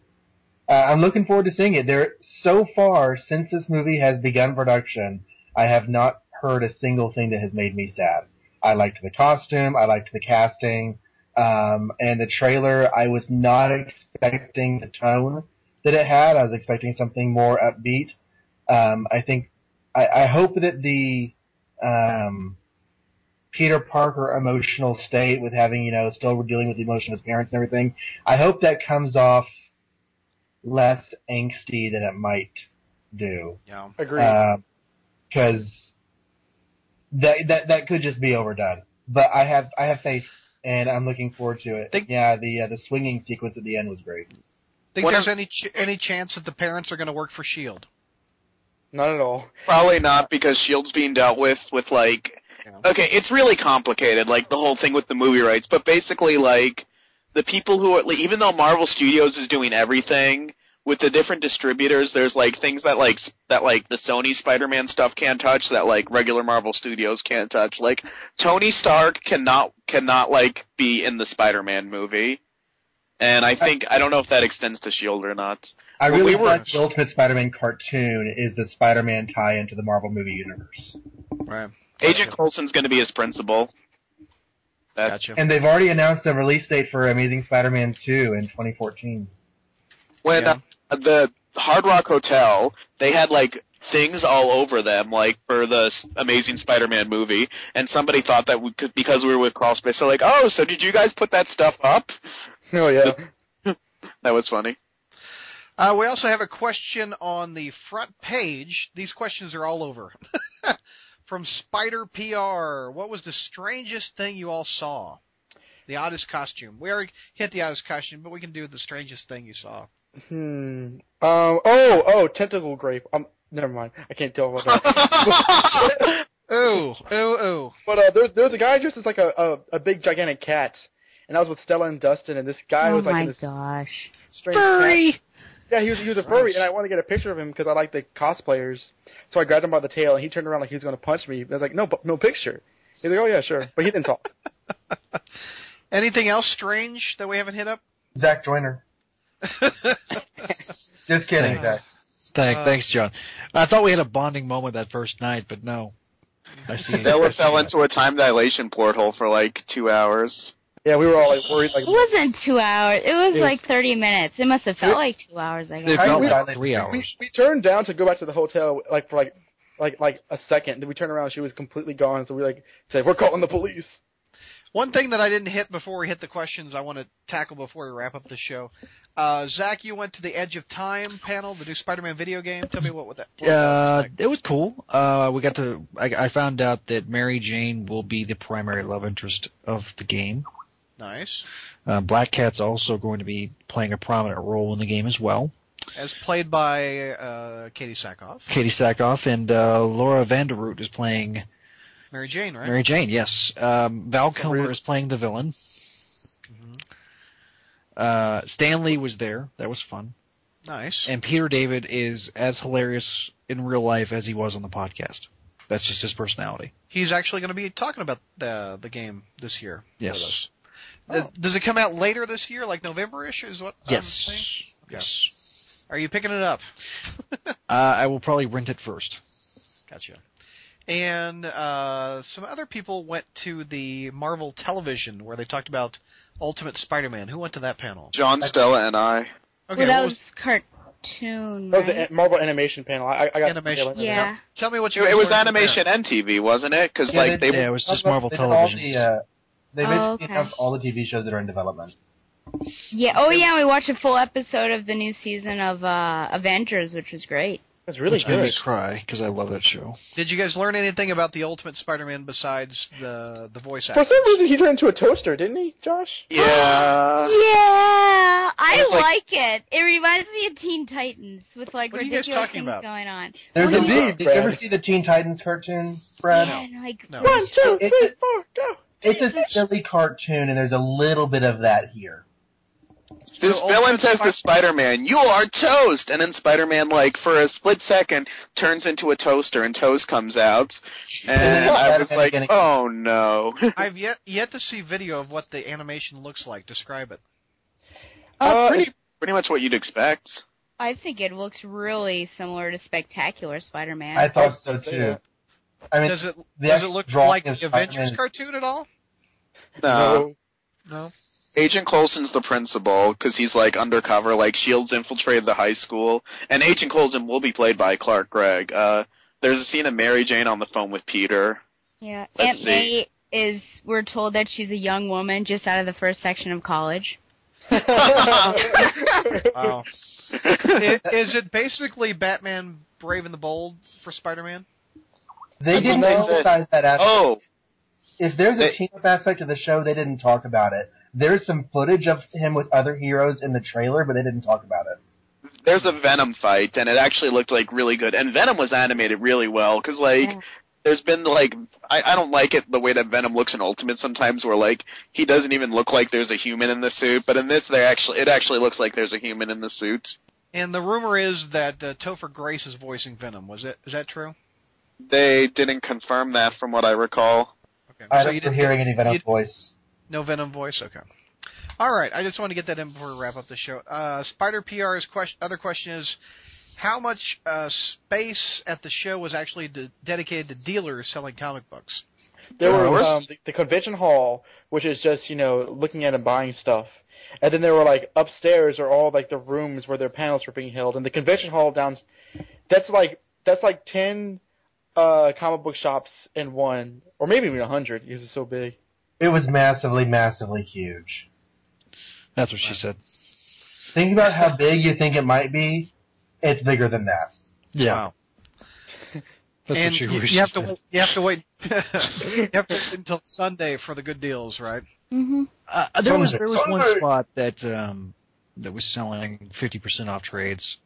Speaker 5: uh, I'm looking forward to seeing it. There, so far since this movie has begun production, I have not heard a single thing that has made me sad. I liked the costume. I liked the casting. Um, and the trailer, I was not expecting the tone that it had. I was expecting something more upbeat. Um, I think I, I hope that the um, Peter Parker emotional state with having, you know, still dealing with the emotion of his parents and everything, I hope that comes off less angsty than it might do.
Speaker 2: Yeah.
Speaker 4: Agreed.
Speaker 5: Because that that that could just be overdone. But I have I have faith, and I'm looking forward to it.
Speaker 2: Think-
Speaker 5: yeah, the uh, the swinging sequence at the end was great.
Speaker 2: Think
Speaker 3: What
Speaker 2: there's
Speaker 3: are-
Speaker 2: any ch- any chance that the parents are going to work for Shield?
Speaker 4: Not at all.
Speaker 3: Probably not because Shield's being dealt with with like
Speaker 2: Yeah.
Speaker 3: okay, it's really complicated, like the whole thing with the movie rights. But basically, like the people who are, like, even though Marvel Studios is doing everything with the different distributors, there's like things that like that like the Sony Spider-Man stuff can't touch that like regular Marvel Studios can't touch. Like Tony Stark cannot cannot like be in the Spider-Man movie. And I think I don't know if that extends to Shield or not.
Speaker 5: I
Speaker 3: Well,
Speaker 5: really
Speaker 3: we were-
Speaker 5: thought the Ultimate Spider-Man cartoon is the Spider-Man tie into the Marvel movie universe.
Speaker 2: Right.
Speaker 3: Agent Coulson's going to be his principal. That's
Speaker 2: Gotcha.
Speaker 5: And they've already announced a release date for Amazing Spider-Man 2 in 2014.
Speaker 3: when
Speaker 2: Yeah.
Speaker 3: uh, the Hard Rock Hotel they had like things all over them, like for the Amazing Spider-Man movie, and somebody thought that we could because we were with Crawl Space, they're like, "Oh, so did you guys put that stuff up?"
Speaker 4: Oh yeah.
Speaker 3: That was funny.
Speaker 2: Uh, we also have a question on the front page. These questions are all over. From Spider PR. What was the strangest thing you all saw? The oddest costume. We already hit the oddest costume, but we can do the strangest thing you saw.
Speaker 4: Hmm. Um. Oh. Oh. Tentacle grape. Um. Never mind. I can't tell about that.
Speaker 2: Ooh, ooh, ooh.
Speaker 4: but uh, there's there's a guy dressed as like a, a a big gigantic cat, and I was with Stella and Dustin, and this guy
Speaker 6: oh
Speaker 4: was like
Speaker 6: my
Speaker 4: in this
Speaker 6: gosh.
Speaker 4: strange cat. Yeah, he was he was a furry, and I wanted to get a picture of him because I like the cosplayers. So I grabbed him by the tail, and he turned around like he was going to punch me. I was like, no, bu- no picture. He's like, oh yeah, sure, but he didn't talk.
Speaker 2: Anything else strange that we haven't hit up?
Speaker 5: Zach Joyner. Just kidding, Zach.
Speaker 7: Thank,
Speaker 2: Uh,
Speaker 7: thanks, John. I thought we had a bonding moment that first night, but no. I see.
Speaker 3: Stella fell into a time dilation porthole for like two hours.
Speaker 4: Yeah, we were all like worried, like
Speaker 6: It wasn't two hours. It was
Speaker 4: It was-
Speaker 6: like 30 minutes. It must have felt
Speaker 4: It-
Speaker 6: like two hours, I guess.
Speaker 7: It
Speaker 6: guess.
Speaker 7: felt
Speaker 4: we-
Speaker 7: like three hours.
Speaker 4: we we turned down to go back to the hotel like for like like like a second. Then we turned around, she was completely gone. So we like said, we're calling the police.
Speaker 2: One thing that I didn't hit before we hit the questions I want to tackle before we wrap up the show. Uh, Zach, you went to the Edge of Time panel, the new Spider-Man video game. Tell me what, what that. What that
Speaker 7: Uh,
Speaker 2: was like.
Speaker 7: it was cool. Uh, we got to. I, I found out that Mary Jane will be the primary love interest of the game.
Speaker 2: Nice.
Speaker 7: Uh, Black Cat's also going to be playing a prominent role in the game as well.
Speaker 2: As played by uh, Katee Sackhoff.
Speaker 7: Katee Sackhoff and uh, Laura Vandervoort is playing
Speaker 2: Mary Jane, right?
Speaker 7: Mary Jane. Yes, um, Val
Speaker 4: So
Speaker 7: Kilmer is playing the villain.
Speaker 2: Mhm.
Speaker 7: Uh, Stan Lee was there. That was fun.
Speaker 2: Nice.
Speaker 7: And Peter David is as hilarious in real life as he was on the podcast. That's just his personality.
Speaker 2: He's actually going to be talking about the the game this year.
Speaker 7: Yes.
Speaker 2: With us.
Speaker 4: Oh.
Speaker 2: Uh, Does it come out later this year, like November-ish? Is what? I'm
Speaker 7: Yes.
Speaker 2: saying? Okay.
Speaker 7: Yes.
Speaker 2: Are you picking it up?
Speaker 7: Uh, I will probably rent it first.
Speaker 2: Gotcha. And uh, some other people went to the Marvel Television where they talked about Ultimate Spider-Man. Who went to that panel?
Speaker 3: John, Stella, and I.
Speaker 2: Okay,
Speaker 6: well, that
Speaker 2: what
Speaker 6: was cartoon,
Speaker 4: That was the Marvel animation panel. I, I got
Speaker 2: Animation.
Speaker 6: yeah.
Speaker 2: Tell me what
Speaker 3: It,
Speaker 2: you.
Speaker 3: it was animation and TV, wasn't it? Because
Speaker 5: Yeah,
Speaker 3: like
Speaker 5: they-
Speaker 3: they,
Speaker 7: Yeah, it was just Marvel
Speaker 5: did all
Speaker 7: Television.
Speaker 5: the, uh, they basically
Speaker 6: Oh, okay.
Speaker 5: announced all the TV shows that are in development.
Speaker 6: Yeah. Oh, yeah. We watched a full episode of the new season of uh Avengers, which was great.
Speaker 4: That's really
Speaker 7: Which made me cry because I love that show.
Speaker 2: Did you guys learn anything about the Ultimate Spider-Man besides the the voice actor?
Speaker 4: For some reason, he turned into a toaster, didn't he, Josh?
Speaker 3: yeah.
Speaker 6: yeah, I
Speaker 3: like-
Speaker 6: like it. It reminds me of Teen Titans with like
Speaker 2: What are you guys
Speaker 6: ridiculous
Speaker 2: talking
Speaker 6: things
Speaker 2: about?
Speaker 6: going on.
Speaker 5: There's
Speaker 6: Well,
Speaker 5: a Did you ever see the Teen Titans cartoon, Brad?
Speaker 6: Yeah, and, like
Speaker 2: No.
Speaker 4: One, two,
Speaker 5: It's
Speaker 4: three,
Speaker 5: a-
Speaker 4: four, go.
Speaker 5: It's a silly cartoon, and there's a little bit of that here.
Speaker 3: This
Speaker 2: So
Speaker 3: villain says to Spider-Man, "You are toast," and then Spider-Man, like for a split second, turns into a toaster, and toast comes out, and I was like, "Oh no!"
Speaker 2: I've yet yet to see video of what the animation looks like. Describe it.
Speaker 3: uh, pretty, pretty much what you'd expect.
Speaker 6: I think it looks really similar to Spectacular Spider-Man.
Speaker 5: I thought so too. I mean,
Speaker 2: Does it does it look like the Avengers
Speaker 5: Spider-Man-
Speaker 2: cartoon at all?
Speaker 3: No.
Speaker 2: No.
Speaker 3: Agent Coulson's the principal because he's like undercover. Like Shields infiltrated the high school, and Agent Coulson will be played by Clark Gregg. Uh, there's a scene of Mary Jane on the phone with Peter.
Speaker 6: yeah.
Speaker 3: Let's
Speaker 6: Aunt
Speaker 3: see.
Speaker 6: May is. We're told that she's a young woman just out of the first section of college.
Speaker 2: Wow. I- is it basically Batman Brave and the Bold for Spider-Man?
Speaker 5: They
Speaker 3: That's
Speaker 5: didn't
Speaker 3: what they said.
Speaker 5: emphasize that aspect.
Speaker 3: oh,
Speaker 5: If there's a
Speaker 3: They-
Speaker 5: team up aspect to the show, they didn't talk about it. There's some footage of him with other heroes in the trailer, but they didn't talk about it.
Speaker 3: there's a Venom fight, and it actually looked like really good. And Venom was animated really well because like.
Speaker 6: Yeah.
Speaker 3: There's been like I, I don't like it the way that Venom looks in Ultimate sometimes where like he doesn't even look like there's a human in the suit, but in this they actually it actually looks like there's a human in the suit.
Speaker 2: And the rumor is that uh, Topher Grace is voicing Venom. Was it? Is that true?
Speaker 3: They didn't confirm that from what I recall.
Speaker 2: Okay.
Speaker 5: I
Speaker 2: so
Speaker 5: don't
Speaker 2: you didn't
Speaker 5: hearing any Venom voice.
Speaker 2: no Venom voice. Okay. All right, I just want to get that in before we wrap up the show. Uh, Spider PR's question, other question is, how much uh, space at the show was actually de- dedicated to dealers selling comic books?
Speaker 4: There
Speaker 3: Of
Speaker 4: were um, the, the convention hall, which is just you know looking at and buying stuff, and then there were like upstairs are all like the rooms where their panels were being held, and the convention hall down, that's like that's like ten uh comic book shops in one, or maybe even a hundred because it's so big.
Speaker 5: It was massively, massively huge.
Speaker 7: That's what she said.
Speaker 5: Think about how big you think it might be. It's bigger than that.
Speaker 7: Yeah.
Speaker 2: Wow.
Speaker 7: That's
Speaker 2: and
Speaker 7: what she
Speaker 2: you,
Speaker 7: wished
Speaker 2: you have to wait, you have to wait you have to wait until Sunday for the good deals, right?
Speaker 6: Mm-hmm.
Speaker 7: Uh, there was there was one spot that um that was selling fifty percent off trades.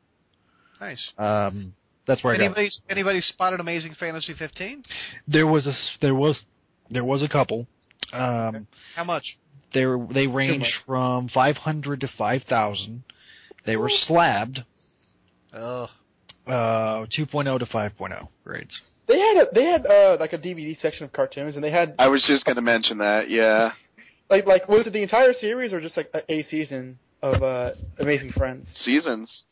Speaker 2: Nice.
Speaker 7: Um, that's where I got.
Speaker 2: Anybody anybody spotted Amazing Fantasy 15?
Speaker 7: There was a s- there was there was a couple. Um,
Speaker 2: How much?
Speaker 7: they were, they range from five hundred to five thousand. They were slabbed
Speaker 2: Ugh.
Speaker 7: uh 2.0 to 5.0 grades.
Speaker 4: They had a they had uh like a DVD section of cartoons, and they had
Speaker 3: I was just gonna mention that. Yeah.
Speaker 4: like like was it the entire series or just like a, a season of uh Amazing Friends?
Speaker 3: Seasons.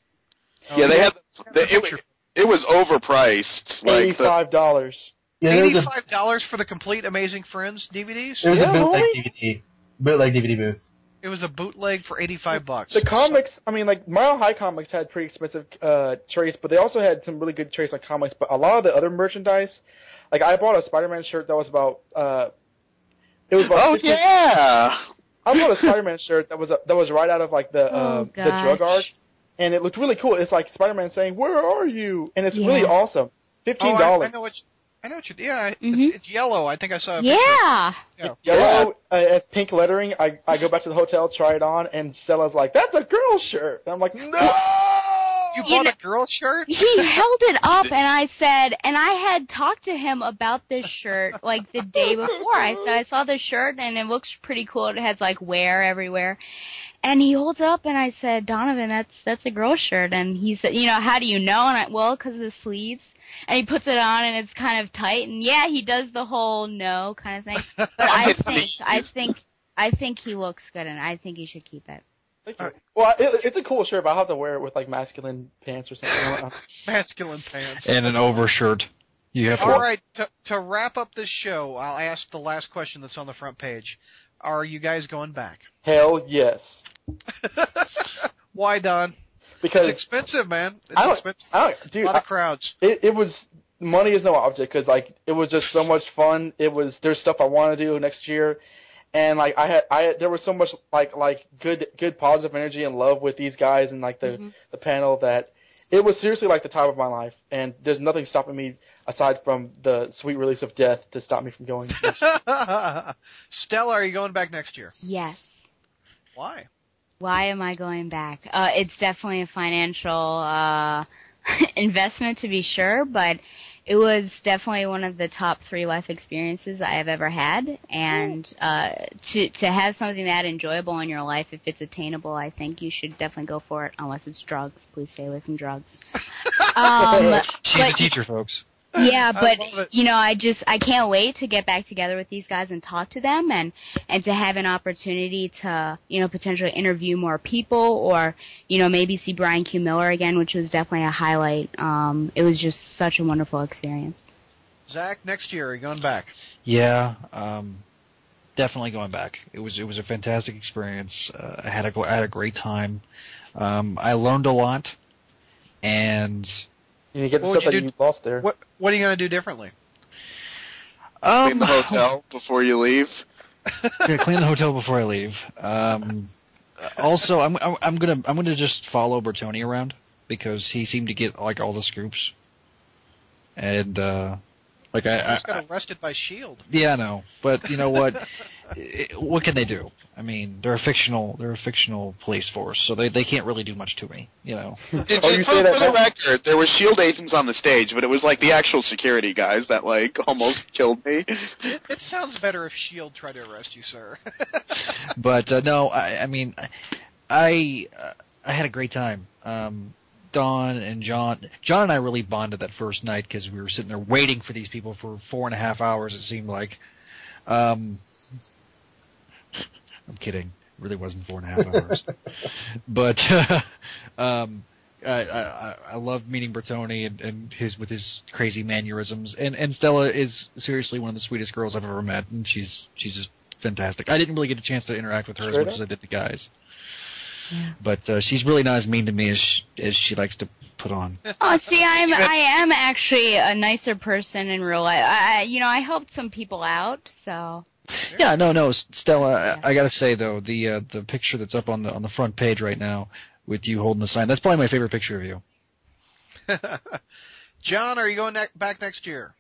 Speaker 2: Oh,
Speaker 3: yeah, they had.
Speaker 2: Yeah,
Speaker 3: They, it,
Speaker 2: picture.
Speaker 3: It was overpriced.
Speaker 4: Eighty
Speaker 3: Like the,
Speaker 4: five dollars.
Speaker 5: Yeah, there was a,
Speaker 2: Eighty-five dollars for the complete Amazing Friends DVDs.
Speaker 5: there was
Speaker 4: Yeah,
Speaker 5: a bootleg
Speaker 4: really?
Speaker 5: DVD, bootleg DVD booth.
Speaker 2: It was a bootleg for eighty-five bucks.
Speaker 4: The comics, I mean, like Mile High Comics had pretty expensive uh trays, but they also had some really good trays on comics. But a lot of the other merchandise, like I bought a Spider-Man shirt that was about uh, it was about
Speaker 3: oh
Speaker 4: 50
Speaker 3: yeah.
Speaker 4: I bought a Spider-Man shirt that was a, that was right out of like the
Speaker 6: Oh,
Speaker 4: uh, the drug
Speaker 6: gosh.
Speaker 4: Arc, and it looked really cool. It's like Spider-Man saying, "Where are you?" and it's
Speaker 6: Yeah.
Speaker 4: really awesome. Fifteen
Speaker 2: I,
Speaker 4: dollars.
Speaker 2: I know what. You, I know what you. Yeah, it's,
Speaker 6: Mhm.
Speaker 2: it's yellow. I think I saw. A picture.
Speaker 6: Yeah.
Speaker 2: Yeah.
Speaker 4: Yellow, uh, it's pink lettering. I I go back to the hotel, try it on, and Stella's like, "That's a girl shirt." And I'm like, "No!"
Speaker 2: You
Speaker 6: You
Speaker 2: bought
Speaker 6: know-
Speaker 2: a girl shirt?
Speaker 6: He held it up, and I said, and I had talked to him about this shirt like the day before. I said I saw this shirt, and it looks pretty cool. It has like wear everywhere, and he holds it up, and I said, Donovan, that's that's a girl shirt, and he said, you know, how do you know? And I, well, because of the sleeves. And he puts it on, and it's kind of tight, and yeah, he does the whole no kind of thing. But I think, I think, I think he looks good, and I think you should keep it.
Speaker 4: Thank you. Well, it, it's a cool shirt, but I'll have to wear it with like masculine pants or something.
Speaker 2: Masculine pants.
Speaker 7: And an overshirt. You have to.
Speaker 2: All right, to, to wrap up this show, I'll ask the last question that's on the front page. Are you guys going back?
Speaker 4: Hell yes,
Speaker 2: Why, Don?
Speaker 4: because
Speaker 2: It's expensive, man. It's
Speaker 4: I don't,
Speaker 2: expensive.
Speaker 4: I don't,
Speaker 2: A lot
Speaker 4: I,
Speaker 2: of crowds.
Speaker 4: it, it was money is no object because like it was just so much fun. It was there's stuff I want to do next year, and like I had I had, there was so much like like good good positive energy and love with these guys and like the
Speaker 6: Mhm.
Speaker 4: the panel that it was seriously like the time of my life. And there's nothing stopping me aside from the sweet release of death to stop me from going.
Speaker 2: Stella, are you going back next year?
Speaker 6: Yes.
Speaker 2: Why?
Speaker 6: Why am I going back? Uh, it's definitely a financial uh, investment to be sure, but it was definitely one of the top three life experiences I have ever had. And uh, to to have something that enjoyable in your life, if it's attainable, I think you should definitely go for it. Unless it's drugs, please stay away from drugs. Um,
Speaker 7: She's
Speaker 6: but-
Speaker 7: a teacher, folks.
Speaker 6: Yeah, but you know, I just I can't wait to get back together with these guys and talk to them and and to have an opportunity to you know potentially interview more people or you know maybe see Bryan Q Miller again, which was definitely a highlight. Um, it was just such a wonderful experience.
Speaker 2: Zach, next year, are you going back?
Speaker 7: Yeah, um, definitely going back. It was it was a fantastic experience. Uh, I had a I had a great time. Um, I learned a lot, and
Speaker 4: you get the
Speaker 2: What would
Speaker 4: stuff
Speaker 2: you
Speaker 4: that
Speaker 2: do-
Speaker 4: you lost there.
Speaker 2: What What are you going to do differently?
Speaker 7: um,
Speaker 3: in the hotel before you leave.
Speaker 7: yeah, clean the hotel before I leave. Um, also, I'm I'm I'm gonna I'm gonna just follow Bertoni around because he seemed to get like all the scoops, and uh, like I,
Speaker 2: I just got arrested by Shield.
Speaker 7: yeah, I know, but you know what? I- what can they do? I mean, they're a fictional they're a fictional police force, so they they can't really do much to me, you know.
Speaker 3: Did,
Speaker 4: Oh, you
Speaker 3: for,
Speaker 4: say that
Speaker 3: for the record, there were Shield agents on the stage, but it was like the actual security guys that like almost killed me.
Speaker 2: It, it sounds better if Shield tried to arrest you, sir.
Speaker 7: but uh, no, I, I mean, I uh, I had a great time. Um, Don and John, John and I really bonded that first night because we were sitting there waiting for these people for four and a half hours. It seemed like. Um, I'm kidding. really wasn't four and a half hours. but uh, um, I, I, I love meeting Bertoni and, and his with his crazy mannerisms. And and Stella is seriously one of the sweetest girls I've ever met, and she's she's just fantastic. I didn't really get a chance to interact with her as much as I did the guys. But uh, she's really not as mean to me as she, as she likes to put on.
Speaker 6: Oh, see, I'm I am actually a nicer person in real life. I, I- you know, I helped some people out, so
Speaker 7: Yeah, no, no, S- Stella. I, I gotta say though, the uh, the picture that's up on the on the front page right now with you holding the sign, that's probably my favorite picture of you.
Speaker 2: John, are you going ne- back next year?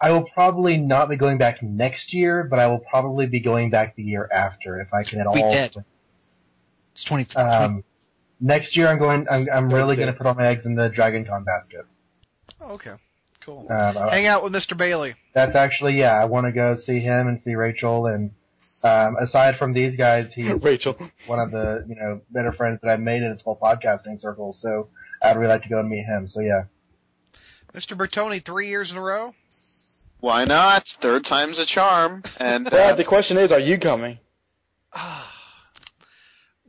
Speaker 5: I will probably not be going back next year, but I will probably be going back the year after if I can at
Speaker 7: We
Speaker 5: all.
Speaker 7: did. It's twenty.
Speaker 5: Um, next year, I'm going. I'm, I'm really going to put all my eggs in the Dragon Con basket.
Speaker 2: Oh, okay, cool.
Speaker 5: Um, I-
Speaker 2: Hang out with Mr. Bailey.
Speaker 5: that's actually yeah. I want to go see him and see Rachel. And um, aside from these guys, he's
Speaker 4: Rachel.
Speaker 5: one of the you know better friends that I've made in this whole podcasting circle. So I'd really like to go and meet him. So yeah.
Speaker 2: Mr. Bertoni, three years in a row.
Speaker 3: Why not? Third time's a charm. And
Speaker 4: Brad,
Speaker 3: uh,
Speaker 4: the question is, are you coming?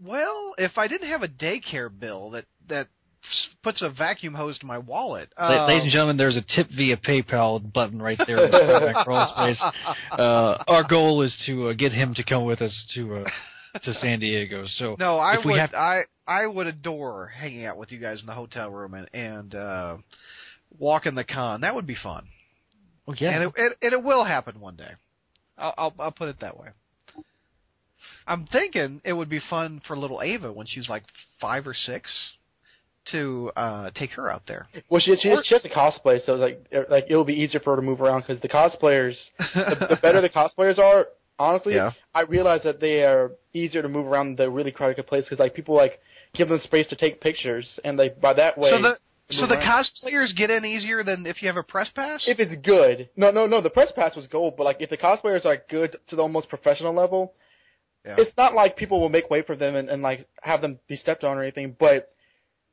Speaker 2: Well, if I didn't have a daycare bill that that puts a vacuum hose to my wallet, uh,
Speaker 7: Ladies and gentlemen, there's a tip via PayPal button right there in the crawl space. Uh, our goal is to uh, get him to come with us to uh, to San Diego. So
Speaker 2: No, I
Speaker 7: if
Speaker 2: would.
Speaker 7: we have
Speaker 2: I I would adore hanging out with you guys in the hotel room and and uh, walking the con. That would be fun.
Speaker 7: oh, yeah,
Speaker 2: And it, it and it will happen one day. I'll, I'll I'll put it that way. I'm thinking it would be fun for little Ava when she's like five or six to uh take her out there.
Speaker 4: Well, she she, she has a cosplay, so it's like er, like it'll be easier for her to move around because the cosplayers, the, the better the cosplayers are, honestly,
Speaker 2: Yeah.
Speaker 4: I realize that they are easier to move around the really crowded place because like people like give them space to take pictures, and they by that way.
Speaker 2: so the so the
Speaker 4: around.
Speaker 2: cosplayers get in easier than if you have a press pass.
Speaker 4: if it's good, no, no, no, the press pass was gold, but like if the cosplayers are good to the almost professional level,
Speaker 2: Yeah.
Speaker 4: it's not like people will make way for them and, and like have them be stepped on or anything, but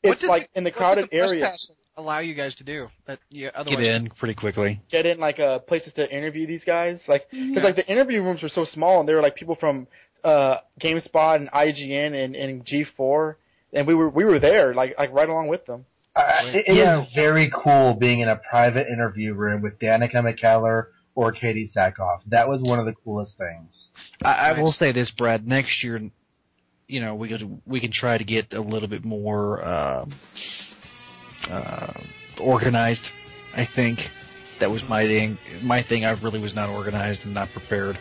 Speaker 4: it's
Speaker 2: did
Speaker 4: like in the
Speaker 2: what did
Speaker 4: crowded
Speaker 2: the press
Speaker 4: area.
Speaker 2: pass allow you guys to do that? You
Speaker 7: get in pretty quickly.
Speaker 4: get in like uh places to interview these guys like because
Speaker 2: Yeah.
Speaker 4: like the interview rooms were so small and there were like people from uh GameSpot and IGN and, and G4 and we were we were there like like right along with them.
Speaker 5: Uh, it, it
Speaker 7: Yeah.
Speaker 5: was very cool being in a private interview room with Danica McKellar or Katee Sackhoff. That was one of the coolest things.
Speaker 7: I, I will say this, Brad. Next year, you know, we could we can try to get a little bit more uh, uh, organized. I think that was my thing. My thing. I really was not organized and not prepared.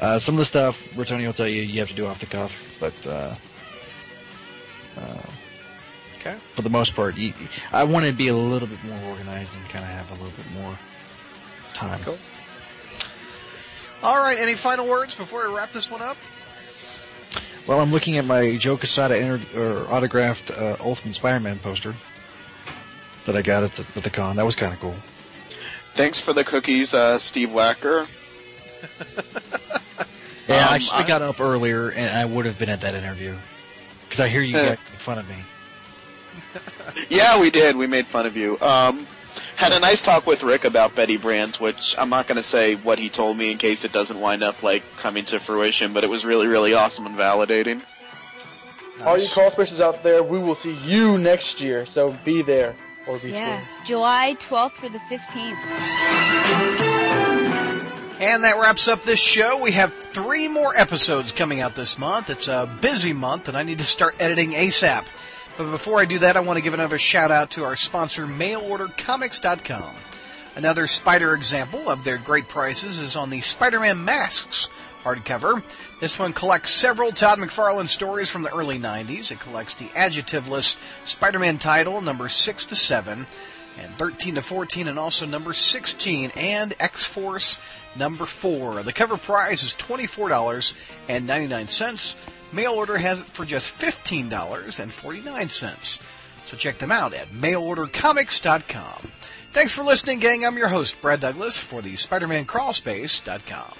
Speaker 7: Uh, some of the stuff, Bertoni will tell you, you have to do off the cuff, but uh, uh,
Speaker 2: Okay.
Speaker 7: for the most part, you, I want to be a little bit more organized and kind of have a little bit more time.
Speaker 2: Cool. All right. Any final words before we wrap this one up?
Speaker 7: Well, I'm looking at my Joe Quesada inter- or autographed uh, Ultimate Spider-Man poster that I got at the, at the con. That was kind of cool.
Speaker 3: thanks for the cookies, uh, Steve Wacker.
Speaker 7: Yeah,
Speaker 3: Um,
Speaker 7: I should have
Speaker 3: I-
Speaker 7: got up earlier, and I would have been at that interview. Because I hear you guys make fun of me.
Speaker 3: Yeah, we did. We made fun of you. Um, had a nice talk with Rick about Betty Brant, which I'm not going to say what he told me in case it doesn't wind up like coming to fruition, but it was really, really awesome and validating.
Speaker 4: All you call spaces out there, we will see you next year, so be there or be
Speaker 6: yeah,
Speaker 4: sure.
Speaker 6: July 12th through the 15th.
Speaker 1: And that wraps up this show. We have three more episodes coming out this month. It's a busy month, and I need to start editing ASAP. But before I do that, I want to give another shout out to our sponsor, MailOrderComics.com. Another Spider example of their great prices is on the Spider-Man Masks hardcover. This one collects several Todd McFarlane stories from the early 90s. It collects the adjectiveless Spider-Man title, number 6 to 7, and 13 to 14, and also number 16, and X-Force number 4. The cover price is $24.99. Mail order has it for just $15.49. So check them out at mailordercomics.com. Thanks for listening, gang. I'm your host, Brad Douglas, for the SpiderManCrawlspace.com.